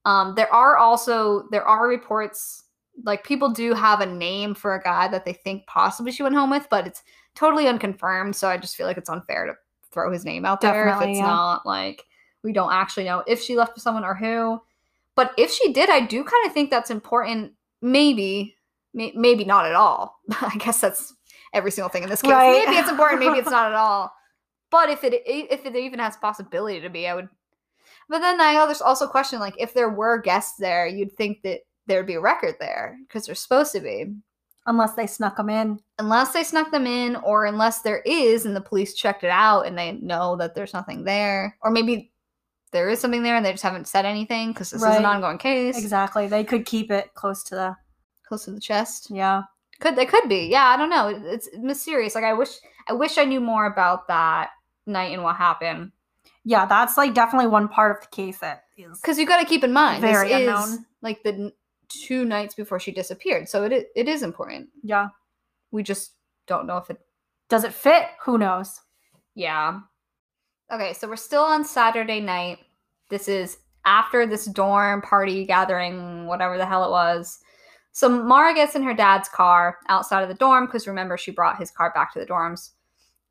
um there are also there are reports like people do have a name for a guy that they think possibly she went home with but it's totally unconfirmed so i just feel like it's unfair to throw his name out there if it's yeah. not like we don't actually know if she left with someone or who but if she did, I do kind of think that's important. Maybe, may- maybe not at all. I guess that's every single thing in this case. Right. Maybe it's important. Maybe it's not at all. But if it if it even has possibility to be, I would. But then I there's also question like if there were guests there, you'd think that there'd be a record there because there's supposed to be, Unless they snuck them in. unless they snuck them in, or unless there is and the police checked it out and they know that there's nothing there, or maybe there is something there and they just haven't said anything because this is an ongoing case. Exactly. They could keep it close to the close to the chest. yeah. Could they could be? Yeah, I don't know. It's mysterious. Like I wish I wish I knew more about that night and what happened. Yeah, that's like definitely one part of the case that is Because you got to keep in mind Very this is unknown. like the two nights before she disappeared. So it it is important. yeah. We just don't know if it. Does it fit? Who knows? Yeah. Okay, so we're still on Saturday night. This is after this dorm party gathering, whatever the hell it was. So Maura gets in her dad's car outside of the dorm because remember she brought his car back to the dorms.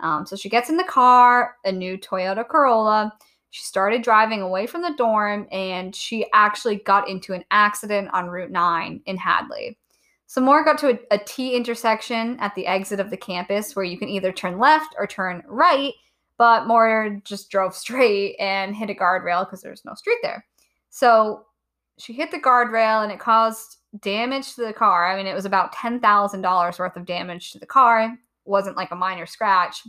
Um, so she gets in the car, a new Toyota Corolla. She started driving away from the dorm and she actually got into an accident on Route 9 in Hadley. So Maura got to a, a T intersection at the exit of the campus where you can either turn left or turn right, but Maura just drove straight and hit a guardrail because there's no street there. So she hit the guardrail and it caused damage to the car. I mean, it was about $10,000 worth of damage to the car. It wasn't like a minor scratch.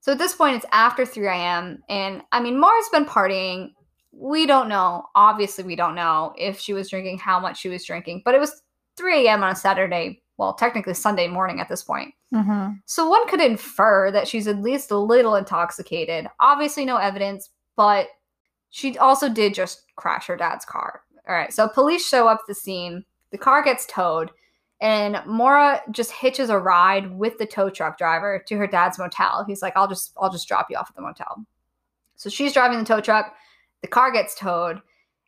So at this point, it's after 3 a.m. And I mean, Maura's been partying. We don't know. Obviously, we don't know if she was drinking, how much she was drinking, but it was 3 a.m. on a Saturday. Well, technically Sunday morning at this point. Mm-hmm. So one could infer that she's at least a little intoxicated. Obviously, no evidence, but she also did just crash her dad's car. All right, so police show up the scene. The car gets towed, and Maura just hitches a ride with the tow truck driver to her dad's motel. He's like, "I'll just, I'll just drop you off at the motel." So she's driving the tow truck. The car gets towed,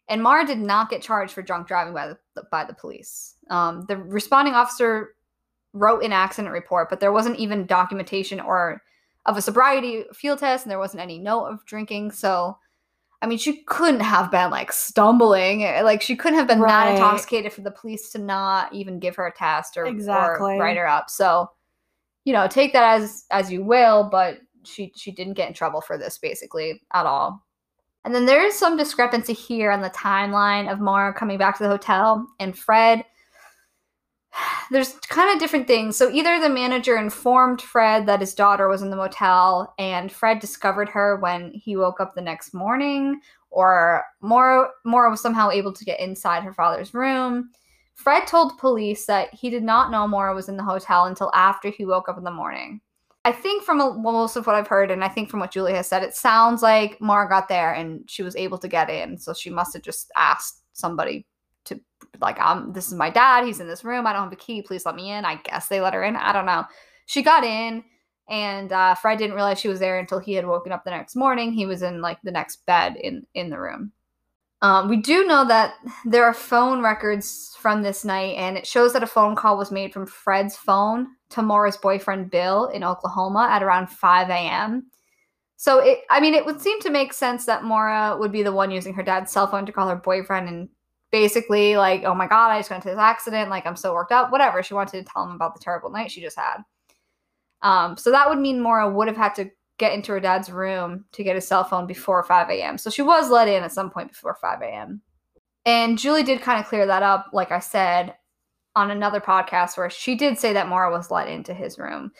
and Maura did not get charged for drunk driving by the by the police. Um, the responding officer wrote an accident report, but there wasn't even documentation or of a sobriety field test, and there wasn't any note of drinking. So, I mean, she couldn't have been like stumbling, eh, like she couldn't have been that intoxicated for the police to not even give her a test or, Exactly. or write her up. So, you know, take that as as you will, but she she didn't get in trouble for this basically at all. And then there is some discrepancy here on the timeline of Maura coming back to the hotel and Fred. There's kind of different things. So either the manager informed Fred that his daughter was in the motel and Fred discovered her when he woke up the next morning, or Maura, Maura was somehow able to get inside her father's room. Fred told police that he did not know Maura was in the hotel until after he woke up in the morning. I think from a, most of what I've heard, and I think from what Julie has said, it sounds like Maura got there and she was able to get in. So she must have just asked somebody like, um, this is my dad. He's in this room. I don't have a key. Please let me in. I guess they let her in. I don't know. She got in, and uh, Fred didn't realize she was there until he had woken up the next morning. He was in like the next bed in in the room. Um, we do know that there are phone records from this night, and it shows that a phone call was made from Fred's phone to Maura's boyfriend Bill in Oklahoma at around 5 a.m. So it, I mean, it would seem to make sense that Maura would be the one using her dad's cell phone to call her boyfriend and basically like, oh my god, I just got into this accident, like I'm so worked up, whatever. She wanted to tell him about the terrible night she just had. Um, so that would mean Maura would have had to get into her dad's room to get his cell phone before 5 a.m. So she was let in at some point before 5 a.m. And Julie did kind of clear that up, like I said, on another podcast where she did say that Maura was let into his room.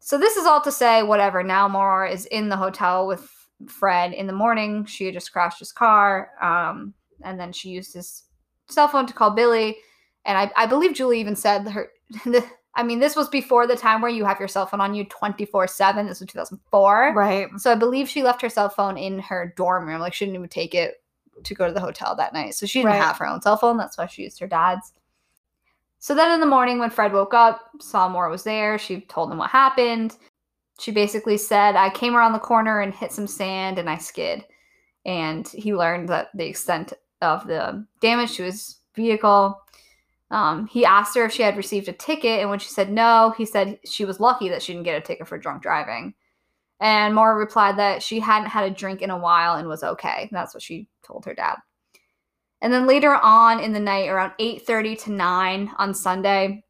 So this is all to say, whatever. Now Maura is in the hotel with Fred in the morning. She just crashed his car. Um, and then she used his cell phone to call Billy. And I, I believe Julie even said her I mean, this was before the time where you have your cell phone on you 24 7. This was 2004. Right. So I believe she left her cell phone in her dorm room. Like, she didn't even take it to go to the hotel that night. So she didn't Right. have her own cell phone. That's why she used her dad's. So then in the morning, when Fred woke up, saw Maura was there. She told him what happened. She basically said, I came around the corner and hit some sand and I skid. And he learned that the extent of the damage to his vehicle. Um, he asked her if she had received a ticket, and when she said no, he said she was lucky that she didn't get a ticket for drunk driving. And Maura replied that she hadn't had a drink in a while and was okay. That's what she told her dad. And then later on in the night, around 8:30 to 9 on Sunday,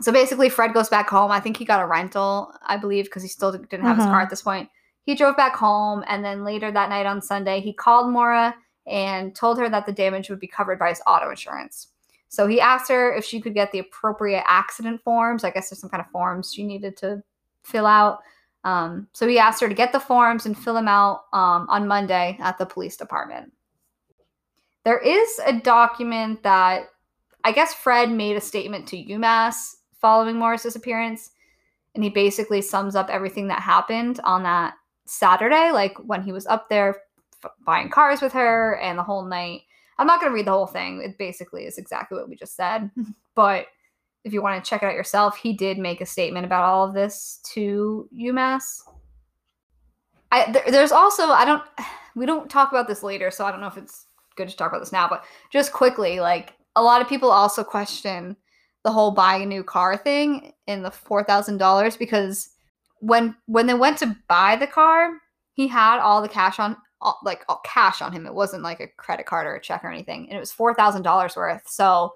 so basically Fred goes back home. I think he got a rental, I believe, because he still didn't have his Mhm. car at this point. He drove back home, and then later that night on Sunday, he called Maura and told her that the damage would be covered by his auto insurance. So he asked her if she could get the appropriate accident forms. I guess there's some kind of forms she needed to fill out. Um, so he asked her to get the forms and fill them out um, on Monday at the police department. There is a document that I guess Fred made a statement to UMass following Maura's disappearance, and he basically sums up everything that happened on that Saturday, like when he was up there buying cars with her and the whole night. I'm not going to read the whole thing. It basically is exactly what we just said. but if you want to check it out yourself, he did make a statement about all of this to UMass. I there, there's also I don't we don't talk about this later, so I don't know if it's good to talk about this now, but just quickly, like a lot of people also question the whole buying a new car thing in the four thousand dollars because when when they went to buy the car, he had all the cash on all, like all cash on him. It wasn't like a credit card or a check or anything, and it was four thousand dollars worth. So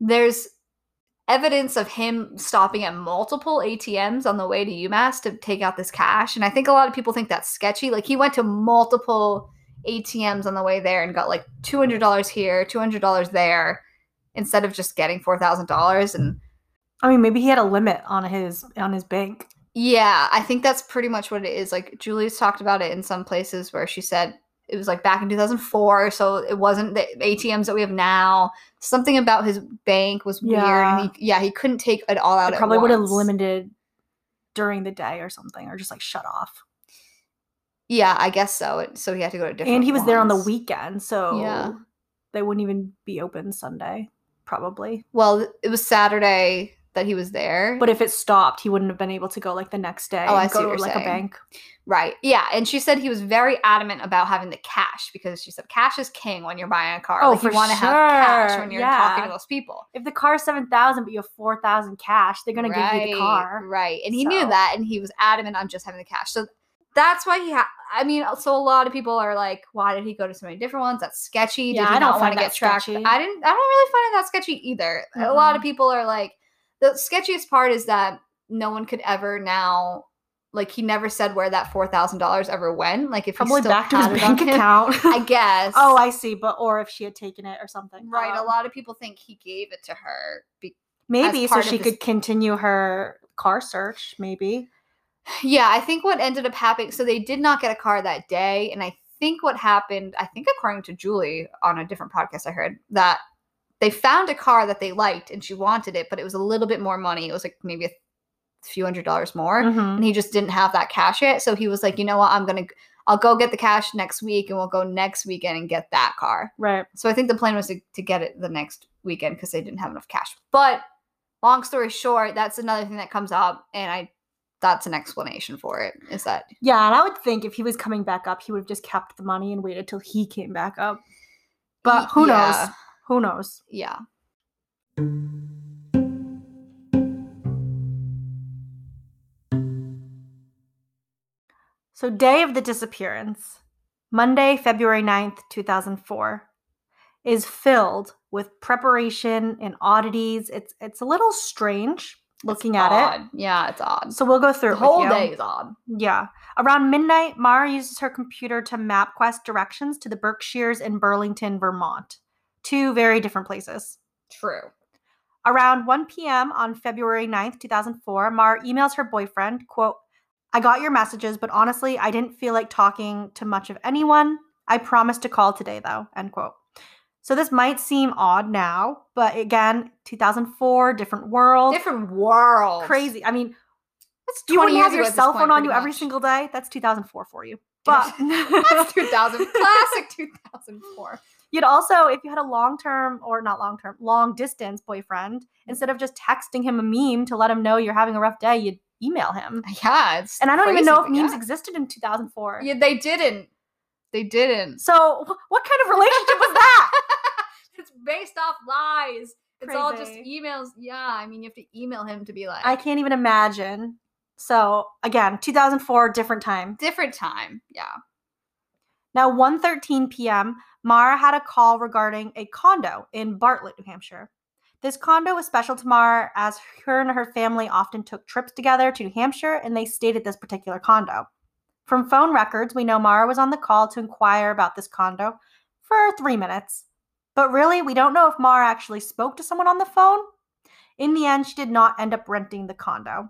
there's evidence of him stopping at multiple ATMs on the way to UMass to take out this cash, and I think a lot of people think that's sketchy. Like he went to multiple ATMs on the way there and got like two hundred dollars here, two hundred dollars there, instead of just getting four thousand dollars and I mean, maybe he had a limit on his on his bank. Yeah, I think that's pretty much what it is. Like Julie's talked about it in some places where she said it was like back in 2004, so it wasn't the ATMs that we have now. Something about his bank was weird. Yeah. And he, yeah, he couldn't take it all out. It probably would have limited during the day or something, or just like shut off. Yeah, I guess so. So he had to go to different. and he was there on the weekend, so Yeah. they wouldn't even be open Sunday, probably. Well, it was Saturday that he was there. But if it stopped, he wouldn't have been able to go like the next day. Oh, I see go what you're like a bank. Right. Yeah. And she said he was very adamant about having the cash because she said cash is king when you're buying a car. Oh, like for you want to have cash sure. when you're talking to those people. If the car's seven thousand, but you have four thousand cash, they're gonna give you the car. Right. And he knew that and he was adamant on just having the cash. So that's why he had I mean, so a lot of people are like, why did he go to so many different ones? That's sketchy. Yeah, did he I don't want find to that get tracked? sketchy. I didn't I don't really find it that sketchy either. A lot of people are like the sketchiest part is that no one could ever now like he never said where that four thousand dollars ever went. Like if Probably he still back to his had it on bank him, account. I guess. oh, I see. But or if she had taken it or something. right. A Um, lot of people think he gave it to her. Be- Maybe so she his- could continue her car search. Maybe. yeah, I think what ended up happening. So they did not get a car that day, and I think what happened. I think according to Julie on a different podcast I heard that they found a car that they liked and she wanted it, but it was a little bit more money. It was like maybe a few hundred dollars more. Mhm. and he just didn't have that cash yet. So he was like, you know what, I'm gonna, I'll go get the cash next week, and we'll go next weekend and get that car. Right. So I think the plan was to, to get it the next weekend because they didn't have enough cash. But long story short, that's another thing that comes up, and I, that's an explanation for it. Is that Yeah, and I would think if he was coming back up, he would have just kept the money and waited till he came back up. But who Yeah. knows? Who knows? Yeah. So, day of the disappearance, Monday, February 9th, 2004, is filled with preparation and oddities. It's it's a little strange looking at it. Yeah, it's odd. So we'll go through the whole day is odd. Yeah. Around midnight, Maura uses her computer to MapQuest directions to the Berkshires in Burlington, Vermont. Two very different places. True. Around 1 p.m. on February 9th, 2004, Maura emails her boyfriend, quote, I got your messages, but honestly, I didn't feel like talking to much of anyone. I promised to call today, though, end quote. So this might seem odd now, but again, 2004, different world. Different world. Crazy. I mean, That's do you 20 wouldn't have your cell phone on you every single day? That's 2004 for you. But That's 2000. Classic 2004. You'd also, if you had a long term or not long term, long distance boyfriend, mm-hmm. instead of just texting him a meme to let him know you're having a rough day, you'd email him. Yeah, it's And I don't even know if memes yeah. existed in 2004. Yeah, they didn't. They didn't. So, wh- what kind of relationship was that? it's based off lies. It's all just emails. Yeah, I mean, you have to email him to be like I can't even imagine. So, again, 2004, different time. different time. Yeah. Now, 1:13 p.m., Maura had a call regarding a condo in Bartlett, New Hampshire. This condo was special to Maura as her and her family often took trips together to New Hampshire and they stayed at this particular condo. From phone records, we know Maura was on the call to inquire about this condo for three minutes. But really, we don't know if Maura actually spoke to someone on the phone. In the end, she did not end up renting the condo.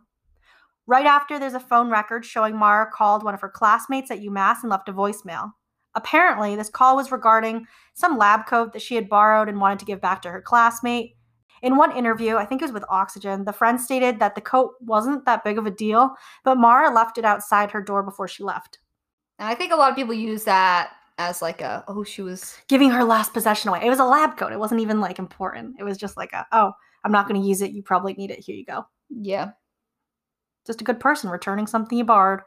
Right after, there's a phone record showing Maura called one of her classmates at UMass and left a voicemail. Apparently, this call was regarding some lab coat that she had borrowed and wanted to give back to her classmate. In one interview, I think it was with Oxygen, the friend stated that the coat wasn't that big of a deal, but Maura left it outside her door before she left, And I think a lot of people use that as like a oh she was giving her last possession away. It was a lab coat. It wasn't even like important. It was just like a, oh, I'm not going to use it. You probably need it. Here you go. yeah Just a good person returning something you borrowed.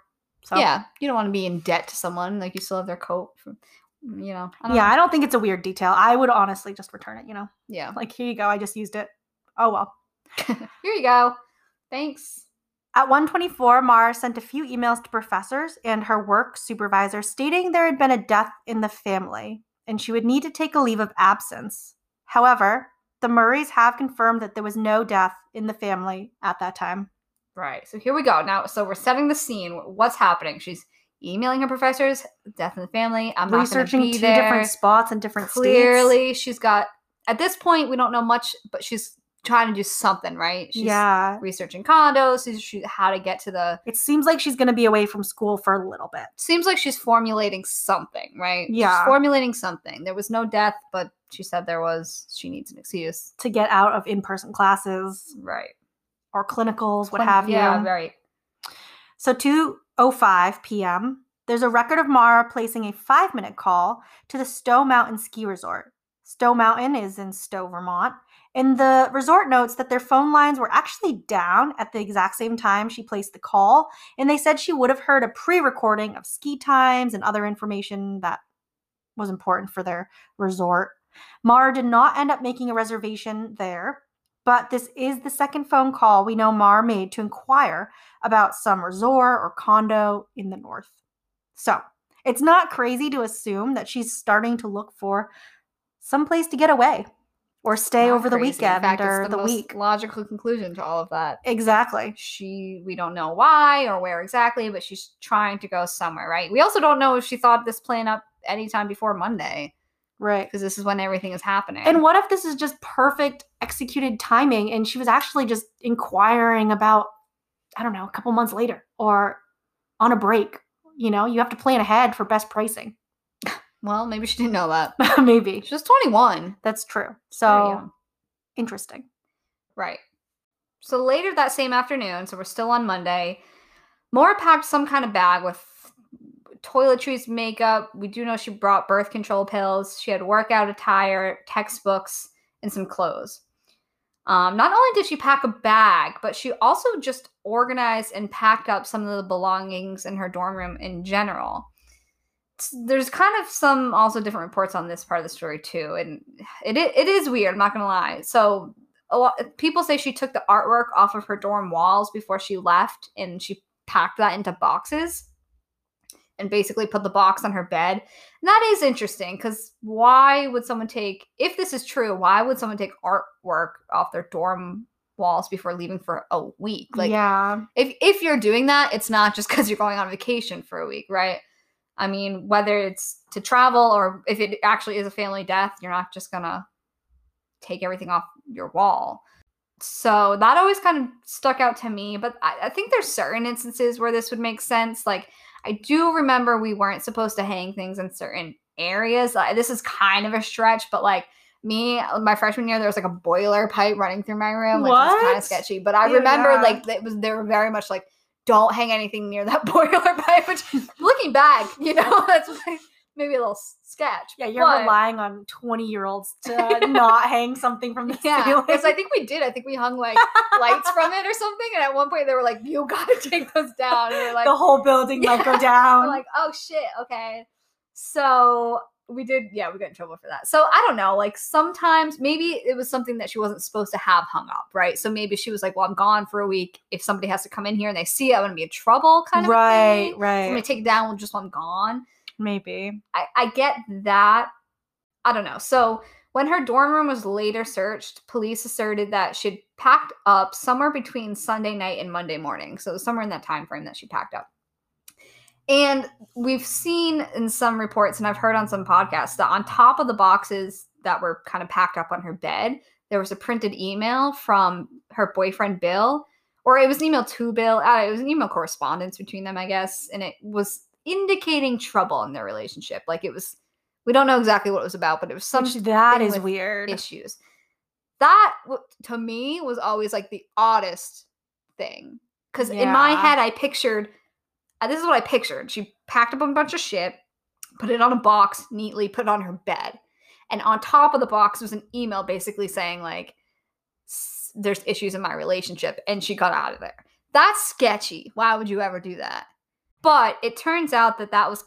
So, yeah you don't want to be in debt to someone like you still have their coat from, you know I yeah, know. I don't think it's a weird detail. I would honestly just return it, you know? yeah Like, here you go. I just used it. Oh, well. here you go thanks At 124, Maura sent a few emails to professors and her work supervisor stating there had been a death in the family and she would need to take a leave of absence. However, the Murrays have confirmed that there was no death in the family at that time. Right so here we go. Now so we're setting the scene. What's happening? She's emailing her professors death in the family. I'm Researching two there. different spots in different states. clearly she's got at this point we don't know much but she's trying to do something right? She's yeah. researching condos. She's she, how to get to the It seems like she's going to be away from school for a little bit. seems like she's formulating something right? Yeah. she's formulating something. There was no death but she said there was she needs an excuse. To get out of in-person classes. Right or clinicals, what Clin- have you. yeah right So 2:05 p.m. There's a record of Maura placing a 5-minute call to the Stowe Mountain Ski Resort. Stowe Mountain is in Stowe, Vermont, and the resort notes that their phone lines were actually down at the exact same time she placed the call, and they said she would have heard a pre-recording of ski times and other information that was important for their resort. Maura did not end up making a reservation there, but this is the second phone call we know Maura made to inquire about some resort or condo in the north. So it's not crazy to assume that she's starting to look for some place to get away. or stay over the crazy. Weekend fact, or the, the, week. Logical conclusion to all of that. Exactly. She, we don't know why or where exactly, but she's trying to go somewhere, right? We also don't know if she thought this plan up anytime before Monday Right. because this is when everything is happening. And what if this is just perfect executed timing and she was actually just inquiring about, I don't know, a couple months later or on a break? You know, you have to plan ahead for best pricing. well, maybe she didn't know that. Maybe. She was 21. That's true. So interesting. Right. So later that same afternoon, so we're still on Monday, Maura packed some kind of bag with toiletries, makeup. We do know she brought birth control pills. She had workout attire, textbooks, and some clothes. Um, not only did she pack a bag, but she also just organized and packed up some of the belongings in her dorm room in general. There's kind of some also different reports on this part of the story too, and it it is weird. I'm not gonna lie. So a lot people say she took the artwork off of her dorm walls before she left, and she packed that into boxes and basically put the box on her bed. And that is interesting because why would someone take, if this is true, why would someone take artwork off their dorm walls before leaving for a week? Like, yeah. if if you're doing that, it's not just because you're going on vacation for a week, right? I mean, whether it's to travel or if it actually is a family death, you're not just gonna take everything off your wall. So that always kind of stuck out to me. But I, I think there's certain instances where this would make sense. Like I do remember we weren't supposed to hang things in certain areas. This is kind of a stretch, but like me, my freshman year, there was like a boiler pipe running through my room, which was kind of sketchy. But I Ew, remember yeah. like it was they were very much like, don't hang anything near that boiler pipe. Which looking back, you know, that's like maybe a little sketch. Yeah, you're but- relying on 20 year olds to not hang something from the Yeah, ceiling. because I think we did. I think we hung like lights from it or something. And at one point, they were like, "You gotta take those down." And we were like, the whole building might go down. we're like, "Oh shit, okay." So we did. Yeah, we got in trouble for that. So I don't know. Like sometimes maybe it was something that she wasn't supposed to have hung up, right? So maybe she was like, "Well, I'm gone for a week. If somebody has to come in here and they see it, I'm gonna be in trouble." Kind of right, thing. right. I'm gonna take it down just while I'm gone. Maybe. I, I get that. I don't know. So when her dorm room was later searched, police asserted that she'd packed up somewhere between Sunday night and Monday morning. So somewhere in that time frame that she packed up. And we've seen in some reports, and I've heard on some podcasts, that on top of the boxes that were kind of packed up on her bed, there was a printed email from her boyfriend Bill, or it was an email to Bill. Uh, it was an email correspondence between them, I guess, and it was indicating trouble in their relationship. Like it was, we don't know exactly what it was about, but it was some Which that is weird. issues. That to me was always like the oddest thing because in my head I pictured uh, this is what I pictured. She packed up a bunch of shit, put it on a box neatly, put it on her bed, and on top of the box was an email basically saying like there's issues in my relationship and she got out of there. That's sketchy. Why would you ever do that? But it turns out that that was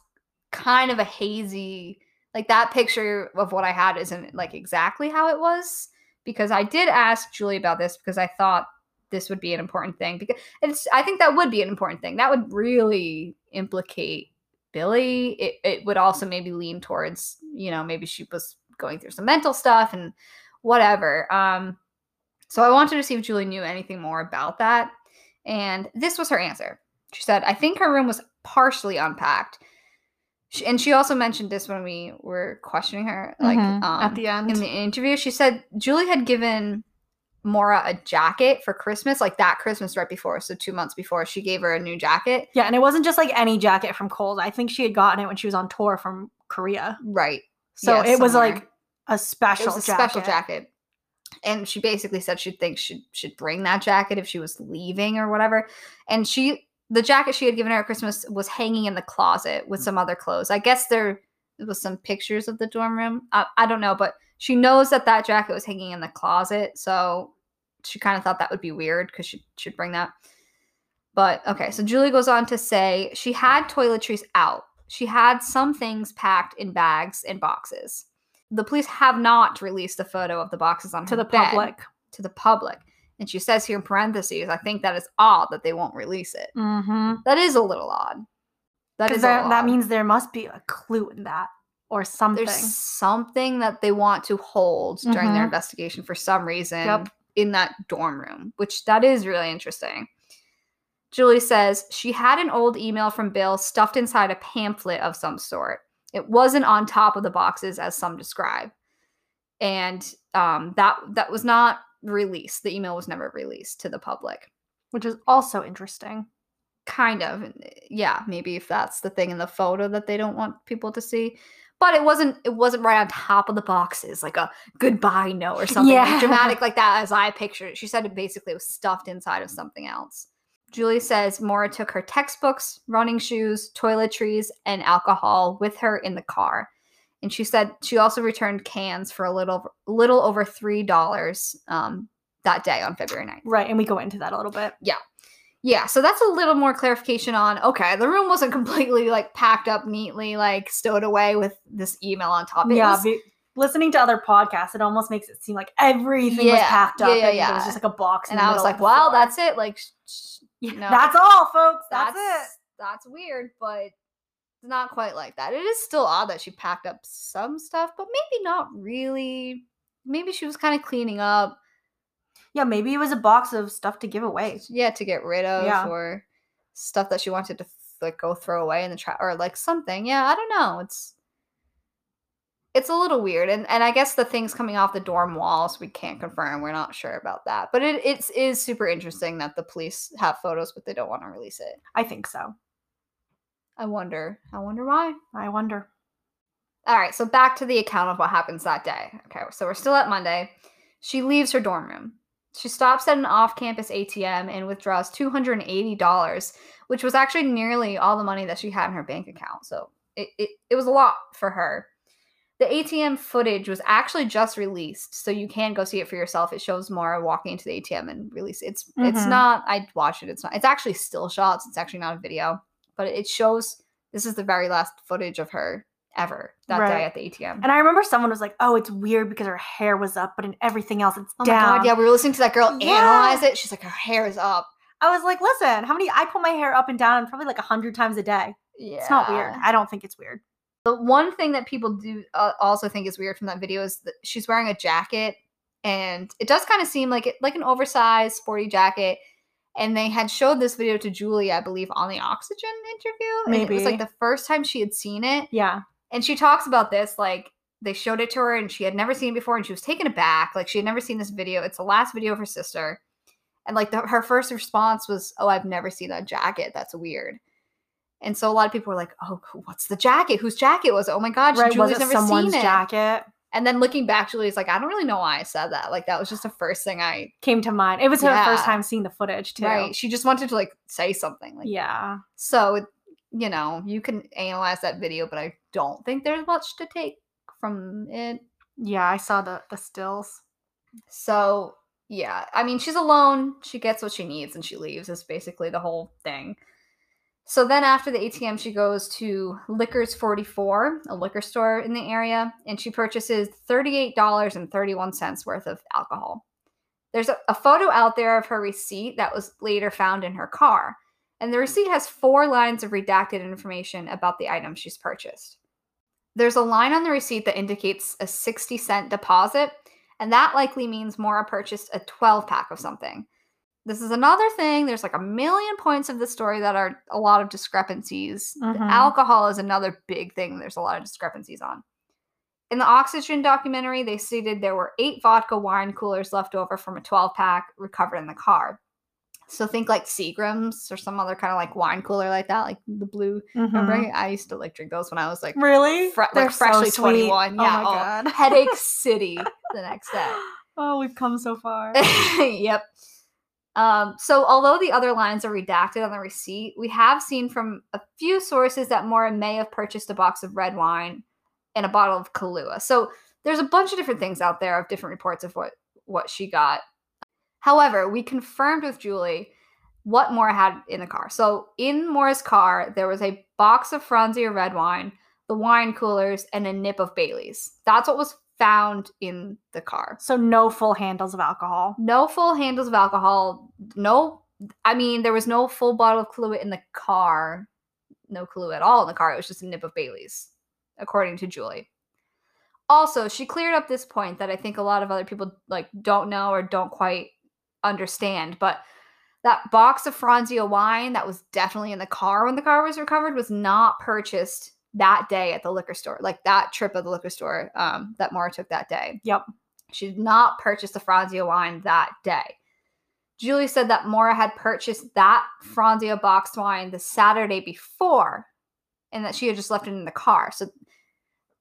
kind of a hazy like that picture of what I had isn't like exactly how it was because I did ask Julie about this because I thought this would be an important thing because it's I think that would be an important thing. That would really implicate Billy. It it would also maybe lean towards, you know, maybe she was going through some mental stuff and whatever. Um so I wanted to see if Julie knew anything more about that. And this was her answer. She said, I think her room was partially unpacked. She, and she also mentioned this when we were questioning her, like Mhm, um, at the end. in the interview. She said Julie had given Maura a jacket for Christmas, like that Christmas right before, so two months before. She gave her a new jacket. yeah, and it wasn't just like any jacket from Kohl's. I think she had gotten it when she was on tour from Korea. Right. So Yeah, it was like a special it was a jacket. special jacket. And she basically said she thinks she should bring that jacket if she was leaving or whatever. And she the jacket she had given her at Christmas was hanging in the closet with mm. some other clothes. I guess there was some pictures of the dorm room. I, I don't know, but she knows that that jacket was hanging in the closet, so she kind of thought that would be weird because she should bring that. But okay, so Julie goes on to say she had toiletries out. She had some things packed in bags and boxes. The police have not released a photo of the boxes on to her the bed public. to the public. And she says here in parentheses, I think that is odd that they won't release it. Mm-hmm. That is a little odd. That is a that, means there must be a clue in that. or something. There's something that they want to hold during their Mhm. investigation for some reason Yep. in that dorm room, which that is really interesting. Julie says she had an old email from Bill stuffed inside a pamphlet of some sort. It wasn't on top of the boxes as some describe. And um, that that was not released. The email was never released to the public. which is also interesting. kind of eh, yeah maybe if that's the thing in the photo that they don't want people to see but it wasn't it wasn't right on top of the boxes like a goodbye note or something like Yeah. dramatic like that as i pictured it she said it basically was stuffed inside of something else julie says Maura took her textbooks running shoes toiletries and alcohol with her in the car and she said she also returned cans for a little little over three dollars um, that day on february 9th Right, and we go into that a little bit. yeah, Yeah, so that's a little more clarification on okay, the room wasn't completely like packed up neatly, like stowed away with this email on top. It yeah, was- be- listening to other podcasts, it almost makes it seem like everything was packed up yeah, yeah, yeah. was just like a box. and I was like, of the well, floor. that's it. Like, sh- sh- Yeah, no. that's all, folks. That's, that's it. That's weird, but it's not quite like that. It is still odd that she packed up some stuff, but maybe not really. Maybe she was kind of cleaning up, Yeah, maybe it was a box of stuff to give away. yeah, to get rid of Yeah. or stuff that she wanted to like go throw away in the trash or like something. Yeah, I don't know. It's it's a little weird, and and I guess the things coming off the dorm walls we can't confirm. We're not sure about that, but it it's is super interesting that the police have photos, but they don't want to release it. I think so. I wonder. I wonder why. I wonder. All right, so back to the account of what happens that day. Okay, so we're still at Monday. She leaves her dorm room. She stops at an off campus ATM and withdraws $280, which was actually nearly all the money that she had in her bank account. So it, it, it was a lot for her. The ATM footage was actually just released, so you can go see it for yourself. It shows Maura walking into the ATM and release. It's it's Mhm. not. I watched it. It's not. It's actually still shots. It's actually not a video, but it shows. This is the very last footage of her ever that Right. day at the ATM. And I remember someone was like, "Oh, it's weird because her hair was up, but in everything else, it's Oh down." my god, yeah, we were listening to that girl Yeah. analyze it. She's like, her hair is up. I was like, "Listen, how many? I pull my hair up and down probably like a hundred times a day. Yeah. It's not weird. I don't think it's weird." The one thing that people do uh, also think is weird from that video is that she's wearing a jacket, and it does kind of seem like it, like an oversized sporty jacket. And they had showed this video to Julie, I believe, on the Oxygen interview. And it was like the first time she had seen it. Yeah, And she talks about this like they showed it to her and she had never seen it before and she was taken aback. Like she had never seen this video. It's the last video of her sister. And like the, her first response was, Oh, I've never seen that jacket. That's weird. And so a lot of people were like, Oh, what's the jacket? Whose jacket was it? Oh my God, right. Was Julie's it never someone's seen it. jacket? And then looking back, Julie's like, I don't really know why I said that. Like that was just the first thing I Came to mind. It was her first time seeing the footage too. right. She just wanted to like say something. Like Yeah. so you know, you can analyze that video, but I don't think there's much to take from it. Yeah, I saw the the stills. So yeah, I mean, she's alone. She gets what she needs and she leaves. Is basically the whole thing. So then after the ATM, she goes to Liquors 44, a liquor store in the area, and she purchases $38.31 worth of alcohol. There's a, a photo out there of her receipt that was later found in her car. And the receipt has four lines of redacted information about the item she's purchased. There's a line on the receipt that indicates a 60 cent deposit, and that likely means Maura purchased a 12 pack of something. This is another thing. There's like a million points of the story that are a lot of discrepancies. The Mhm. alcohol is another big thing there's a lot of discrepancies on. In the Oxygen documentary, they stated there were eight vodka wine coolers left over from a 12 pack recovered in the car. So think like Seagram's or some other kind of like wine cooler like that, like the blue. Remember, Mhm. I used to like drink those when I was like Really? fre- They're like so freshly sweet. 21. Oh Yeah, my oh, god. headache city the next day. Oh, we've come so far. yep. Um, so although the other lines are redacted on the receipt, we have seen from a few sources that Maura may have purchased a box of red wine and a bottle of Kahlua. So there's a bunch of different things out there of different reports of what what she got. However, we confirmed with Julie what Maura had in the car. So in Maura's car, there was a box of Franzia red wine, the wine coolers, and a nip of Bailey's. That's what was found in the car so no full handles of alcohol. no full handles of alcohol no i mean there was no full bottle of Kahlua in the car no Kahlua at all in the car it was just a nip of bailey's according to Julie. Also, she cleared up this point that I think a lot of other people like don't know or don't quite understand, but that box of Franzia wine that was definitely in the car when the car was recovered was not purchased that day at the liquor store. Like that trip at the liquor store um, that Maura took that day. Yep. She did not purchase the Franzia wine that day. Julie said that Maura had purchased that Franzia boxed wine the Saturday before and that she had just left it in the car. So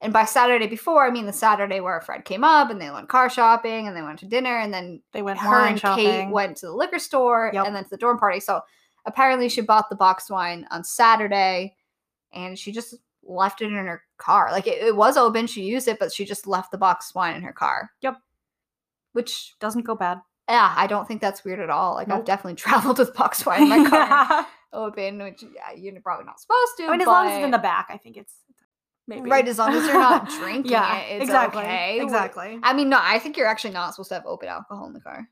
and by Saturday before, I mean the Saturday where Fred came up and they went car shopping and they went to dinner and then They went her and shopping. Kate went to the liquor store Yep. and then to the dorm party. So apparently she bought the boxed wine on Saturday and she just left it in her car. Like it, it was open, she used it, but she just left the boxed wine in her car. Yep. Which Doesn't go bad. yeah, I don't think that's weird at all. Like I've definitely traveled with box wine in my car open, which yeah, you're probably not supposed to. I mean, as long as it's in the back, I think it's maybe Right, as long as you're not drinking yeah, it, it's exactly. okay. Exactly. I mean, no, I think you're actually not supposed to have open alcohol in the car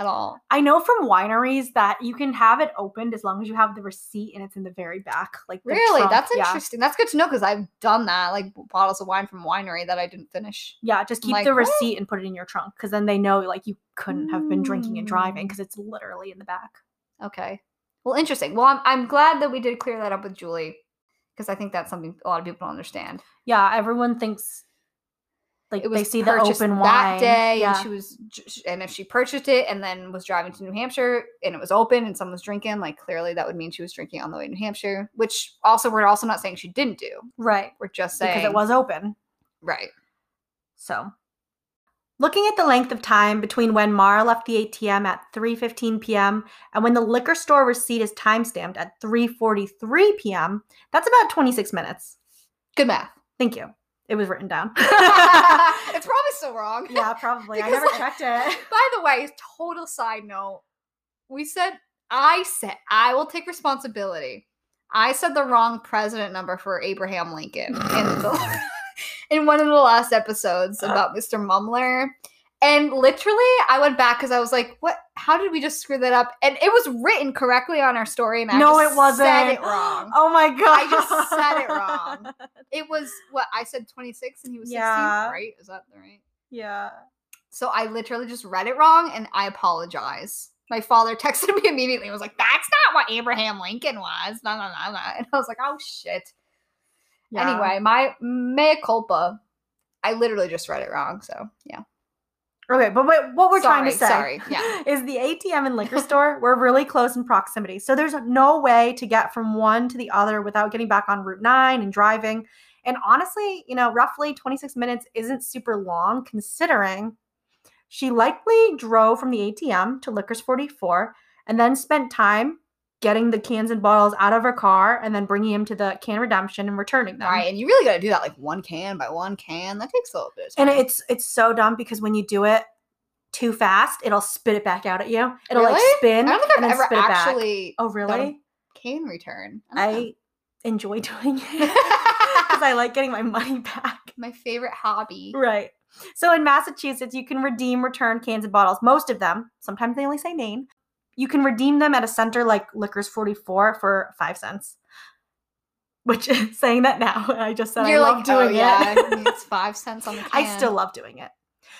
at all. I know from wineries that you can have it opened as long as you have the receipt and it's in the very back. Like Really? trunk. That's Yeah. interesting. That's good to know because I've done that, like bottles of wine from winery that I didn't finish. Yeah, just keep Like, the what? receipt and put it in your trunk because then they know like you couldn't have been drinking and driving Mm. because it's literally in the back. Okay. Well, interesting. Well, I'm, I'm glad that we did clear that up with Julie because I think that's something a lot of people don't understand. Yeah, everyone thinks like It was they see the open wine that day, yeah. and she was, and if she purchased it and then was driving to New Hampshire and it was open and someone was drinking, like clearly that would mean she was drinking on the way to New Hampshire. Which also we're also not saying she didn't do. right We're just saying because it was open. right. So, looking at the length of time between when Maura left the ATM at 3:15 p.m. and when the liquor store receipt is timestamped at 3:43 p.m., that's about 26 minutes. Good math. Thank you. It was written down. it's probably still wrong. yeah, probably. I never checked it. By the way, total side note, we said I said I will take responsibility. I said the wrong president number for Abraham Lincoln in the in one of the last episodes uh. about Mr. Mumler. And literally, I went back because I was like, "What? How did we just screw that up?" And it was written correctly on our story, and I no, it wasn't. said it wrong. Oh my god. I just said it wrong. It was what I said, twenty six, and he was Yeah. sixteen. Right? Is that right? Yeah. So I literally just read it wrong and I apologize. My father texted me immediately and was like, That's not what Abraham Lincoln was. No, no, no, no. And I was like, Oh shit. Yeah. Anyway, my mea culpa. I literally just read it wrong. So yeah. Okay, but what we're trying to say Sorry, sorry, yeah. is the ATM and liquor store were really close in proximity. So there's no way to get from one to the other without getting back on Route 9 and driving. And honestly, you know, roughly 26 minutes isn't super long considering she likely drove from the ATM to Liquors 44 and then spent time getting the cans and bottles out of her car and then bringing them to the can redemption and returning them. Right, And you really got to do that like one can by one can. That takes a little bit of time. And it's it's so dumb because when you do it too fast, it'll spit it back out at you. It'll like spin I don't think I've ever spit actually Oh really? can return. I. I enjoy doing it because I like getting my money back. my favorite hobby. Right. So in Massachusetts, you can redeem return cans and bottles. Most of them. Sometimes they only say Maine. You can redeem them at a center like Liquors 44 for five cents. Which saying that now, I just said You're I like, love doing oh, yeah, it. I it's five cents on the can. I still love doing it.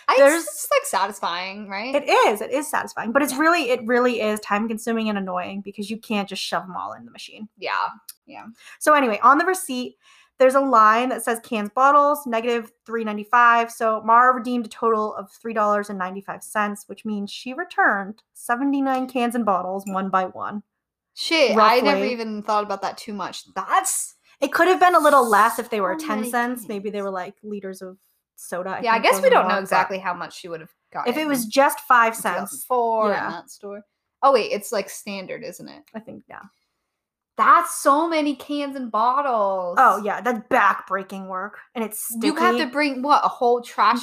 I, there's- it's just like satisfying, right? It is. It is satisfying, but it's Yeah. really, it really is time consuming and annoying because you can't just shove them all in the machine. Yeah. Yeah. So anyway, on the receipt, there's a line that says cans bottles negative 395. So Mara redeemed a total of three dollars and 95 cents, which means she returned 79 cans and bottles one by one. Shit, I never even thought about that too much. That's It could have been a little less if they were So 10 many cents. Maybe they were like liters of soda. yeah. I guess we don't know exactly how much she would have gotten. If it was just five cents, four yeah. in that store. Oh wait, it's like standard, isn't it? I think yeah. That's so many cans and bottles. Oh yeah, that's back-breaking work, and it's sticky. You have to bring what a whole trash,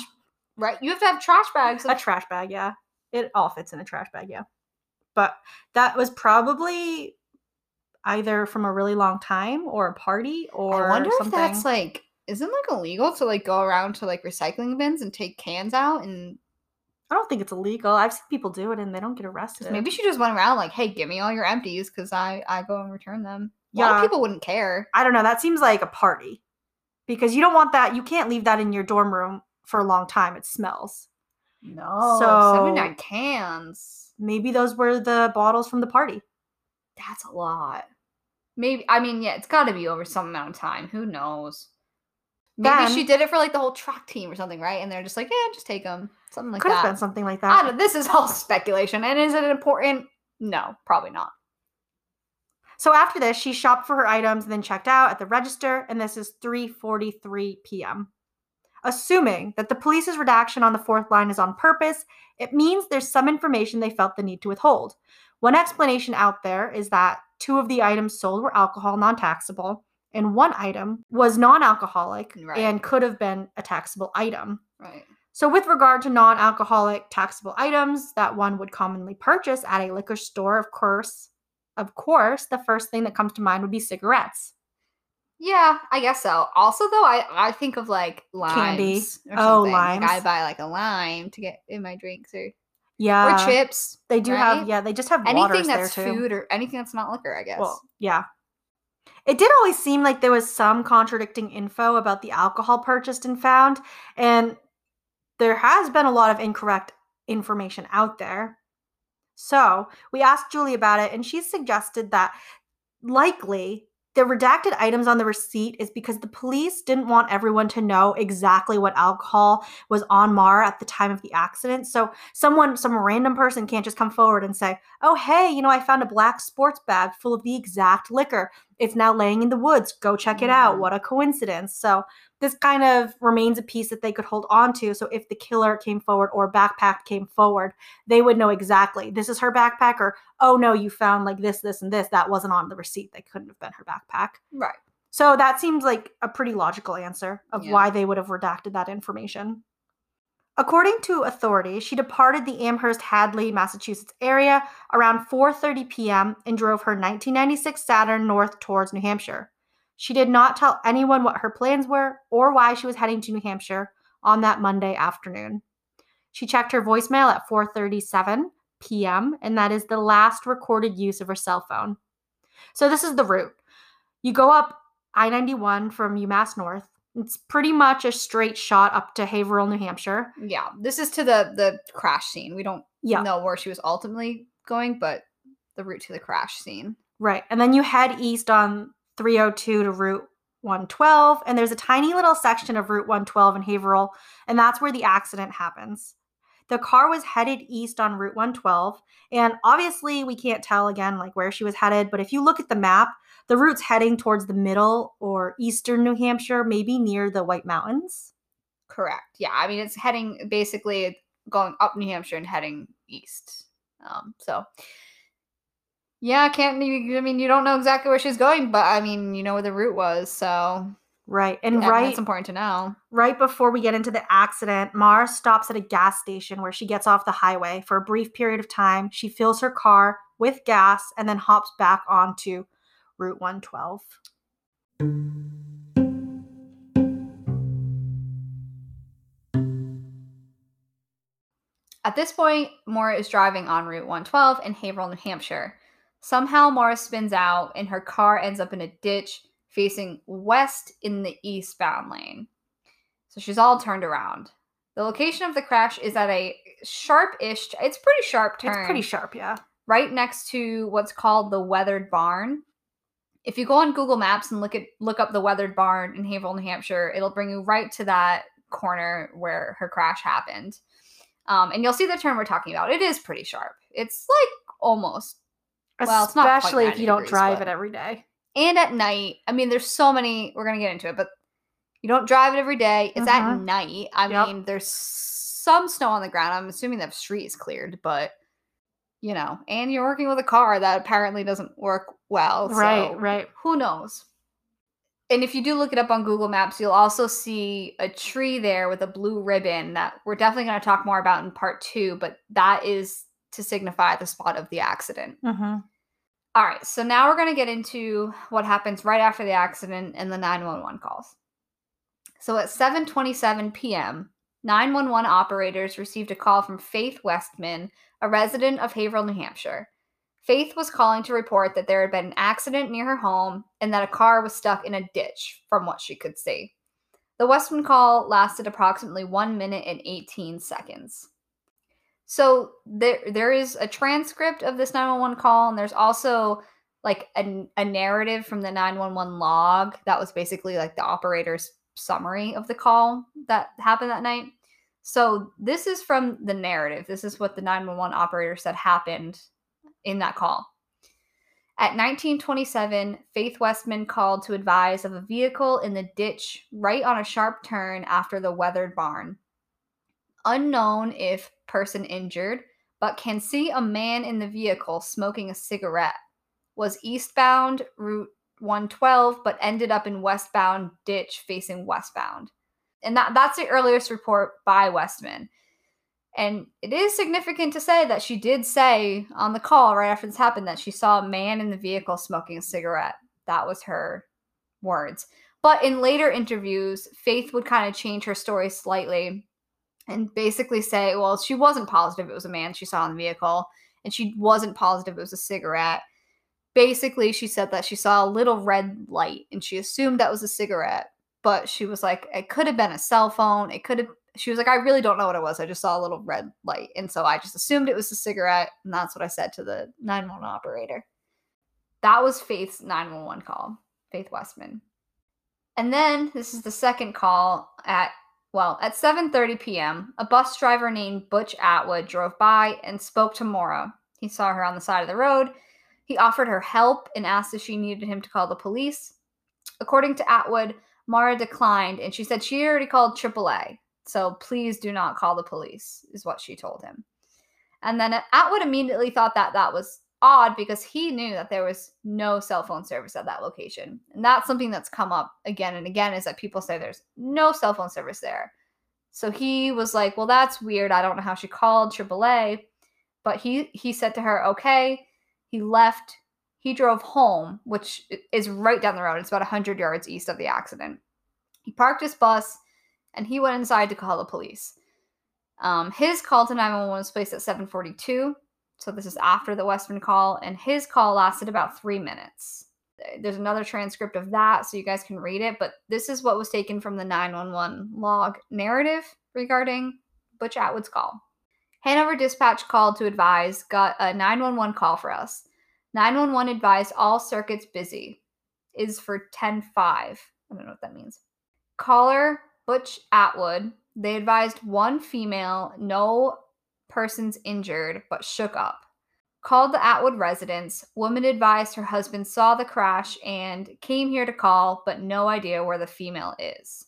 right? You have to have trash bags. a trash bag, yeah. It all fits in a trash bag, yeah. But that was probably either from a really long time or a party or I wonder something. if that's like, isn't like illegal to like go around to like recycling bins and take cans out and I don't think it's illegal. I've seen people do it and they don't get arrested. Maybe she just went around like, "Hey, give me all your empties because I I go and return them." A lot Yeah. of people wouldn't care. I don't know. That seems like a party. because you don't want that. You can't leave that in your dorm room for a long time. It smells. No. So- 79 cans. Maybe those were the bottles from the party. That's a lot. Maybe I mean, yeah, it's gotta be over some amount of time. Who knows? Maybe Then- she did it for like the whole track team or something, right? And they're just like, yeah, just take them. Something like that. Could have been something like I that. don't, this is all speculation. And is it important? No, probably not. So after this, she shopped for her items and then checked out at the register, and this is 3:43 p.m. Assuming that the police's redaction on the fourth line is on purpose, it means there's some information they felt the need to withhold. One explanation out there is that two of the items sold were alcohol non-taxable, and one item was non-alcoholic Right. and could have been a taxable item. Right. So, with regard to non alcoholic taxable items that one would commonly purchase at a liquor store, of course, of course, the first thing that comes to mind would be cigarettes. Yeah, I guess so. Also, though, I I think of like limes Candy. Oh, something. Like, I buy like a lime to get in my drinks or Yeah. or chips. They do right? have, yeah, they just have anything that's food or anything that's not liquor. I guess. Well, yeah. It did always seem like there was some contradicting info about the alcohol purchased and found, and there has been a lot of incorrect information out there. So we asked Julie about it, and she suggested that likely the redacted items on the receipt is because the police didn't want everyone to know exactly what alcohol was on Maura at the time of the accident. So someone, some random person can't just come forward and say, oh, hey, you know, I found a black sports bag full of the exact liquor. It's now laying in the woods. Go check it out. Mhm. What a coincidence. So this kind of remains a piece that they could hold on to. So if the killer came forward or backpack came forward, they would know exactly this is her backpack or, oh no, you found like this, this, and this. That wasn't on the receipt. That couldn't have been her backpack. right. So that seems like a pretty logical answer of Yeah. why they would have redacted that information. According to authorities, she departed the Amherst Hadley, Massachusetts area around 4:30 p.m. and drove her 1996 Saturn north towards New Hampshire. She did not tell anyone what her plans were or why she was heading to New Hampshire on that Monday afternoon. She checked her voicemail at 4:37 p.m. and that is the last recorded use of her cell phone. So this is the route. You go up I 91 from UMass North. It's pretty much a straight shot up to Haverhill, New Hampshire. Yeah. This is to the the crash scene. We don't Yeah. know where she was ultimately going, but the route to the crash scene. Right. And then you head east on 302 to Route 112. And there's a tiny little section of Route 112 in Haverhill. And that's where the accident happens. The car was headed east on Route 112. And obviously, we can't tell again, like where she was headed. But if you look at the map, the route's heading towards the middle or eastern New Hampshire, maybe near the White Mountains. Correct. Yeah. I mean, it's heading basically going up New Hampshire and heading east. Um, so yeah, can't you? I mean, you don't know exactly where she's going, but I mean, you know where the route was, so Right. And yeah, right It's important to know. right before we get into the accident, Maura stops at a gas station where she gets off the highway for a brief period of time. She fills her car with gas and then hops back onto Route 112. At this point, Maura is driving on Route 112 in Haverhill, New Hampshire. Somehow, Maura spins out and her car ends up in a ditch facing west in the eastbound lane. So she's all turned around. The location of the crash is at a sharp-ish, it's pretty sharp turn. It's pretty sharp, yeah. right next to what's called the Weathered Barn. If you go on Google Maps and look at look up the Weathered Barn in Haverhill, New Hampshire, it'll bring you right to that corner where her crash happened. Um, and you'll see the turn we're talking about. It is pretty sharp. It's like almost Well, it's not Especially if you don't degrees, drive but- it every day. and at night. I mean, there's so many. We're gonna get into it, but you don't drive it every day. It's at Mhm. night. I Yep. mean, there's some snow on the ground. I'm assuming the street is cleared, but you know, and you're working with a car that apparently doesn't work well. Right, so right. Who knows? And if you do look it up on Google Maps, you'll also see a tree there with a blue ribbon that we're definitely going to talk more about in part two, but that is to signify the spot of the accident. hmm All right, so now we're going to get into what happens right after the accident and the 911 calls. So at 7:27 p.m., 911 operators received a call from Faith Westman, a resident of Haverhill, New Hampshire. Faith was calling to report that there had been an accident near her home and that a car was stuck in a ditch from what she could see. The Westman call lasted approximately 1 minute and 18 seconds. So there there is a transcript of this 911 call and there's also like a, a narrative from the 911 log that was basically like the operator's summary of the call that happened that night. So this is from the narrative. This is what the 911 operator said happened in that call. At 1927, Faith Westman called to advise of a vehicle in the ditch right on a sharp turn after the weathered barn. Unknown if person injured, but can see a man in the vehicle smoking a cigarette. Was eastbound Route 112, but ended up in westbound ditch facing westbound. And that, that's the earliest report by Westman. And it is significant to say that she did say on the call right after this happened that she saw a man in the vehicle smoking a cigarette. That was her words. But in later interviews, Faith would kind of change her story slightly and basically say, well, she wasn't positive it was a man she saw in the vehicle, and she wasn't positive it was a cigarette. Basically, she said that she saw a little red light and she assumed that was a cigarette but she was like, it could have been a cell phone. It could have. She was like, I really don't know what it was. I just saw a little red light, and so I just assumed it was a cigarette, and that's what I said to the 911 operator. That was Faith's 911 call, Faith Westman. And then this is the second call at well, at 7:30 p.m., a bus driver named Butch Atwood drove by and spoke to Maura. He saw her on the side of the road. He offered her help and asked if she needed him to call the police. According to Atwood, Maura declined and she said she already called AAA. So please do not call the police, is what she told him. And then Atwood immediately thought that that was odd because he knew that there was no cell phone service at that location. And that's something that's come up again and again is that people say there's no cell phone service there. So he was like, "Well, that's weird. I don't know how she called AAA." But he he said to her, "Okay." He left he drove home, which is right down the road. It's about 100 yards east of the accident. He parked his bus and he went inside to call the police. Um, his call to 911 was placed at 742. So this is after the Westman call, and his call lasted about three minutes. There's another transcript of that, so you guys can read it. But this is what was taken from the 911 log narrative regarding Butch Atwood's call. Hanover Dispatch called to advise, got a 911 call for us. 911 advised all circuits busy is for 10 5. I don't know what that means. Caller Butch Atwood, they advised one female, no persons injured, but shook up. Called the Atwood residence. Woman advised her husband saw the crash and came here to call, but no idea where the female is.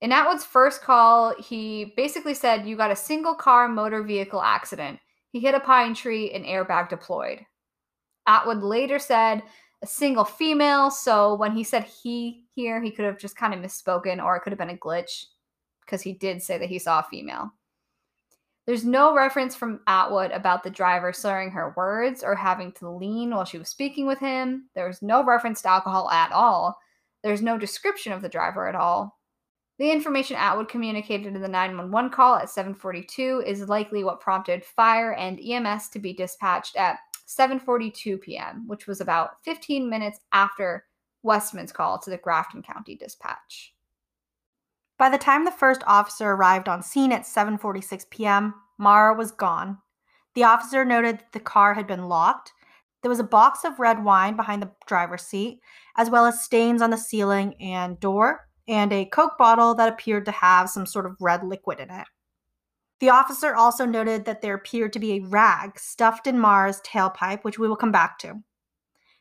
In Atwood's first call, he basically said, You got a single car motor vehicle accident. He hit a pine tree and airbag deployed. Atwood later said a single female, so when he said he here, he could have just kind of misspoken or it could have been a glitch because he did say that he saw a female. There's no reference from Atwood about the driver slurring her words or having to lean while she was speaking with him. There's no reference to alcohol at all. There's no description of the driver at all. The information Atwood communicated in the 911 call at 742 is likely what prompted fire and EMS to be dispatched at 7:42 p.m., which was about 15 minutes after Westman's call to the Grafton County Dispatch. By the time the first officer arrived on scene at 7:46 p.m., Maura was gone. The officer noted that the car had been locked. There was a box of red wine behind the driver's seat, as well as stains on the ceiling and door, and a Coke bottle that appeared to have some sort of red liquid in it. The officer also noted that there appeared to be a rag stuffed in Maura's tailpipe, which we will come back to.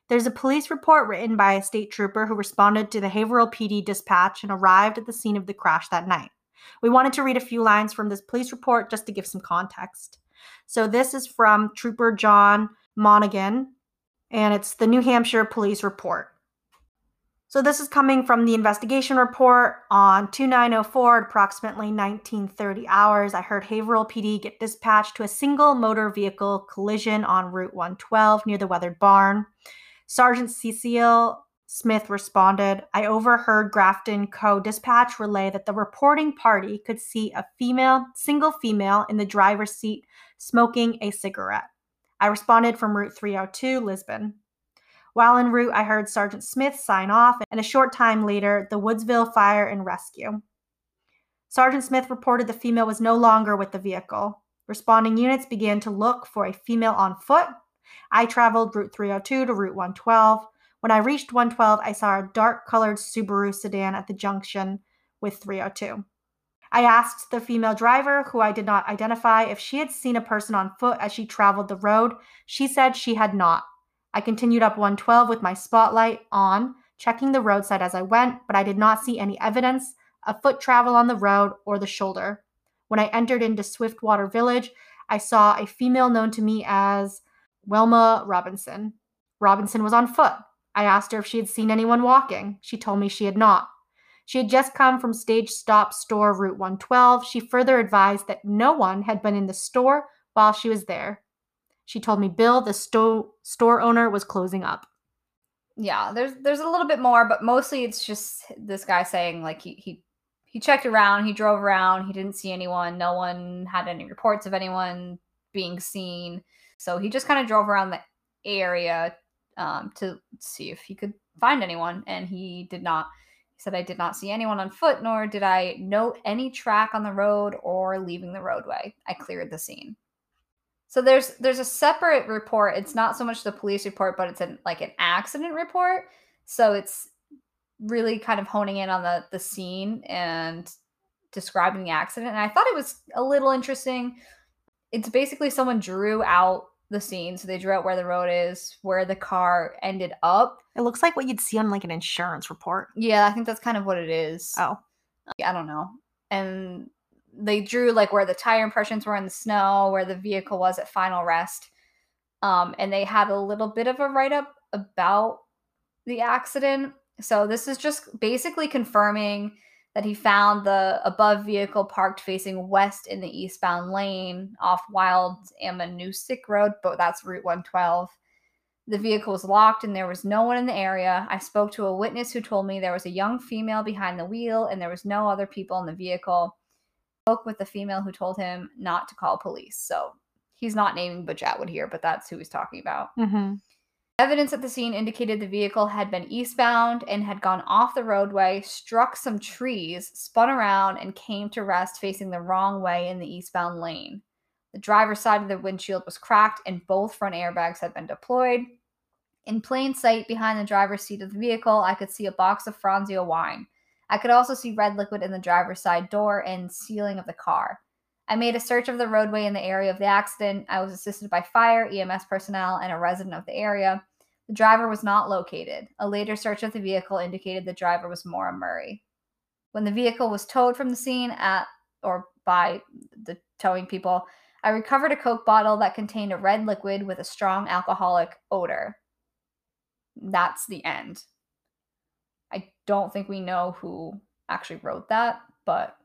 There's a police report written by a state trooper who responded to the Haverhill PD dispatch and arrived at the scene of the crash that night. We wanted to read a few lines from this police report just to give some context. So, this is from Trooper John Monaghan, and it's the New Hampshire Police Report. So this is coming from the investigation report on 2904 at approximately 1930 hours. I heard Haverhill PD get dispatched to a single motor vehicle collision on Route 112 near the weathered barn. Sergeant Cecil Smith responded, I overheard Grafton Co. dispatch relay that the reporting party could see a female, single female, in the driver's seat smoking a cigarette. I responded from Route 302, Lisbon. While en route, I heard Sergeant Smith sign off, and a short time later, the Woodsville Fire and Rescue. Sergeant Smith reported the female was no longer with the vehicle. Responding units began to look for a female on foot. I traveled Route 302 to Route 112. When I reached 112, I saw a dark colored Subaru sedan at the junction with 302. I asked the female driver, who I did not identify, if she had seen a person on foot as she traveled the road. She said she had not. I continued up 112 with my spotlight on, checking the roadside as I went, but I did not see any evidence of foot travel on the road or the shoulder. When I entered into Swiftwater Village, I saw a female known to me as Wilma Robinson. Robinson was on foot. I asked her if she had seen anyone walking. She told me she had not. She had just come from Stage Stop Store Route 112. She further advised that no one had been in the store while she was there. She told me Bill, the sto- store owner, was closing up. Yeah, there's there's a little bit more, but mostly it's just this guy saying like he he he checked around, he drove around, he didn't see anyone, no one had any reports of anyone being seen. So he just kind of drove around the area um, to see if he could find anyone, and he did not He said, I did not see anyone on foot, nor did I note any track on the road or leaving the roadway. I cleared the scene. So there's there's a separate report. It's not so much the police report, but it's an like an accident report. So it's really kind of honing in on the the scene and describing the accident. And I thought it was a little interesting. It's basically someone drew out the scene. So they drew out where the road is, where the car ended up. It looks like what you'd see on like an insurance report. Yeah, I think that's kind of what it is. Oh. I don't know. And they drew like where the tire impressions were in the snow, where the vehicle was at final rest. Um, and they had a little bit of a write up about the accident. So this is just basically confirming that he found the above vehicle parked facing west in the eastbound lane off Wild Ammonoosuc Road, but that's Route 112. The vehicle was locked and there was no one in the area. I spoke to a witness who told me there was a young female behind the wheel and there was no other people in the vehicle. Spoke with the female who told him not to call police. So he's not naming Butch Atwood here, but that's who he's talking about. Mm-hmm. Evidence at the scene indicated the vehicle had been eastbound and had gone off the roadway, struck some trees, spun around, and came to rest facing the wrong way in the eastbound lane. The driver's side of the windshield was cracked and both front airbags had been deployed. In plain sight behind the driver's seat of the vehicle, I could see a box of Franzia wine. I could also see red liquid in the driver's side door and ceiling of the car. I made a search of the roadway in the area of the accident. I was assisted by fire, EMS personnel, and a resident of the area. The driver was not located. A later search of the vehicle indicated the driver was Maura Murray. When the vehicle was towed from the scene at or by the towing people, I recovered a Coke bottle that contained a red liquid with a strong alcoholic odor. That's the end. Don't think we know who actually wrote that, but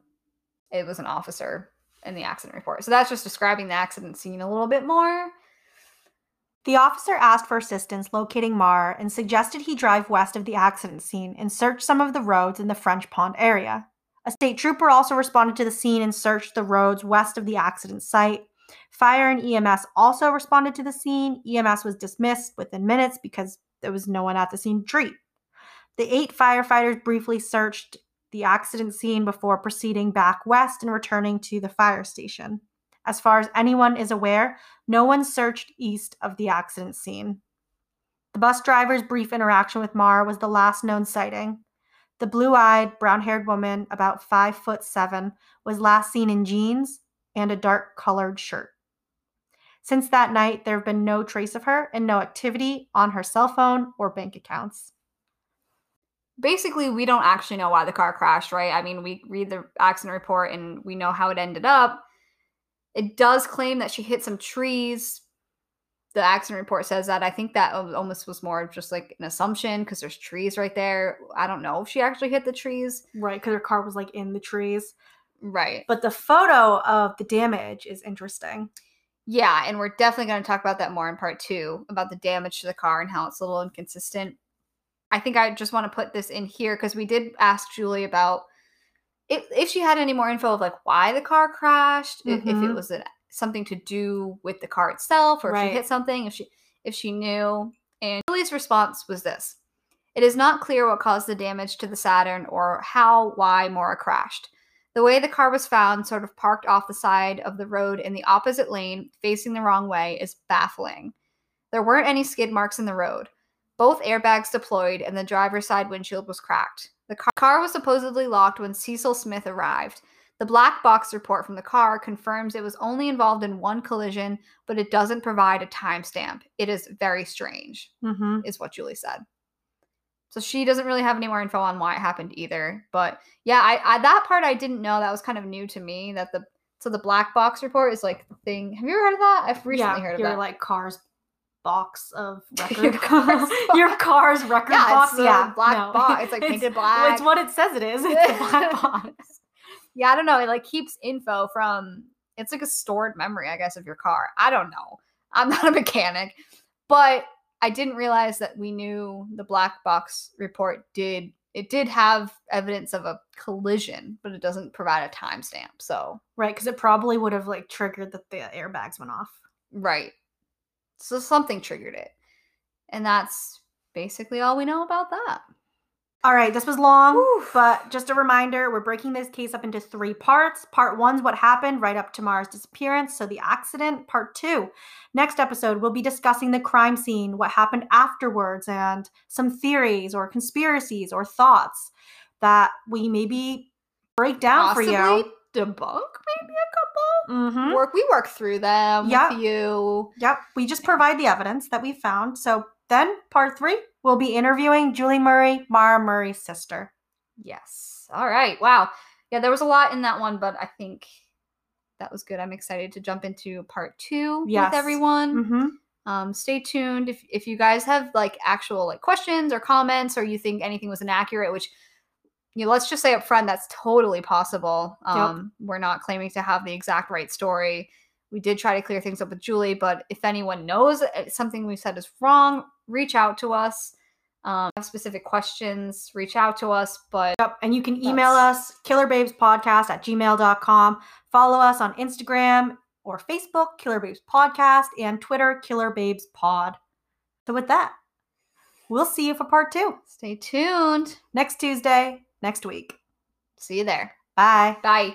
it was an officer in the accident report. So that's just describing the accident scene a little bit more. The officer asked for assistance locating Maura and suggested he drive west of the accident scene and search some of the roads in the French Pond area. A state trooper also responded to the scene and searched the roads west of the accident site. Fire and EMS also responded to the scene. EMS was dismissed within minutes because there was no one at the scene to treat. The eight firefighters briefly searched the accident scene before proceeding back west and returning to the fire station. As far as anyone is aware, no one searched east of the accident scene. The bus driver's brief interaction with Maura was the last known sighting. The blue eyed, brown haired woman, about five foot seven, was last seen in jeans and a dark colored shirt. Since that night, there have been no trace of her and no activity on her cell phone or bank accounts basically we don't actually know why the car crashed, right? I mean, we read the accident report and we know how it ended up. It does claim that she hit some trees. The accident report says that. I think that almost was more just like an assumption because there's trees right there. I don't know if she actually hit the trees. Right, because her car was like in the trees. Right. But the photo of the damage is interesting. Yeah, and we're definitely going to talk about that more in part two about the damage to the car and how it's a little inconsistent. I think I just want to put this in here because we did ask Julie about if, if she had any more info of like why the car crashed, mm-hmm. if, if, it mm-hmm. was something to do with the car itself, or right. if she hit something, if she if she knew. And Julie's response was this It is not clear what caused the damage to the Saturn or how, why Maura crashed. The way the car was found, sort of parked off the side of the road in the opposite lane, facing the wrong way, is baffling. There weren't any skid marks in the road. Both airbags deployed, and the driver's side windshield was cracked. The car was supposedly locked when Cecil Smith arrived. The black box report from the car confirms it was only involved in one collision, but it doesn't provide a timestamp. It is very strange, Mm-hmm. is what Julie said. So she doesn't really have any more info on why it happened either. But yeah, I, I that part I didn't know. That was kind of new to me. That the so the black box report is like the thing. Have you ever heard of that? I've recently yeah, heard of that. like car's box of record. Your car's your car's record yeah, box. it's yeah, black no. box. It's like painted well, black. It's what it says it is. It's a black box. yeah, I don't know. It like keeps info from it's like a stored memory, I guess, of your car. I don't know. I'm not a mechanic, but I didn't realize that we knew the black box report did it did have evidence of a collision, but it doesn't provide a timestamp. So Right, because it probably would have like triggered that the airbags went off. right. So something triggered it. And that's basically all we know about that. All right, this was long, Whew. but just a reminder we're breaking this case up into three parts. Part one's what happened right up to Maura's disappearance, so the accident. Part two, next episode, we'll be discussing the crime scene, what happened afterwards, and some theories or conspiracies or thoughts that we maybe break down for you. Debunk maybe a couple. Mm-hmm. Work we work through them Yeah. with you. Yep, we just provide the evidence that we found. So then, part three, we'll be interviewing Julie Murray, Maura Murray's sister. Yes. All right. Wow. Yeah, there was a lot in that one, but I think that was good. I'm excited to jump into part two Yes. with everyone. Mm-hmm. Um, stay tuned. If if you guys have like actual like questions or comments, or you think anything was inaccurate, which you know, let's just say up front that's totally possible. Yep. Um, we're not claiming to have the exact right story. We did try to clear things up with Julie, but if anyone knows uh, something we said is wrong, reach out to us. Um, have specific questions, reach out to us. But Yep. And you can email us, killerbabespodcast at gmail.com. Follow us on Instagram or Facebook, Killer Babes Podcast, and Twitter, Killer Babes Pod. So with that, we'll see you for part two stay tuned. next Tuesday, next week. See you there. Bye. Bye.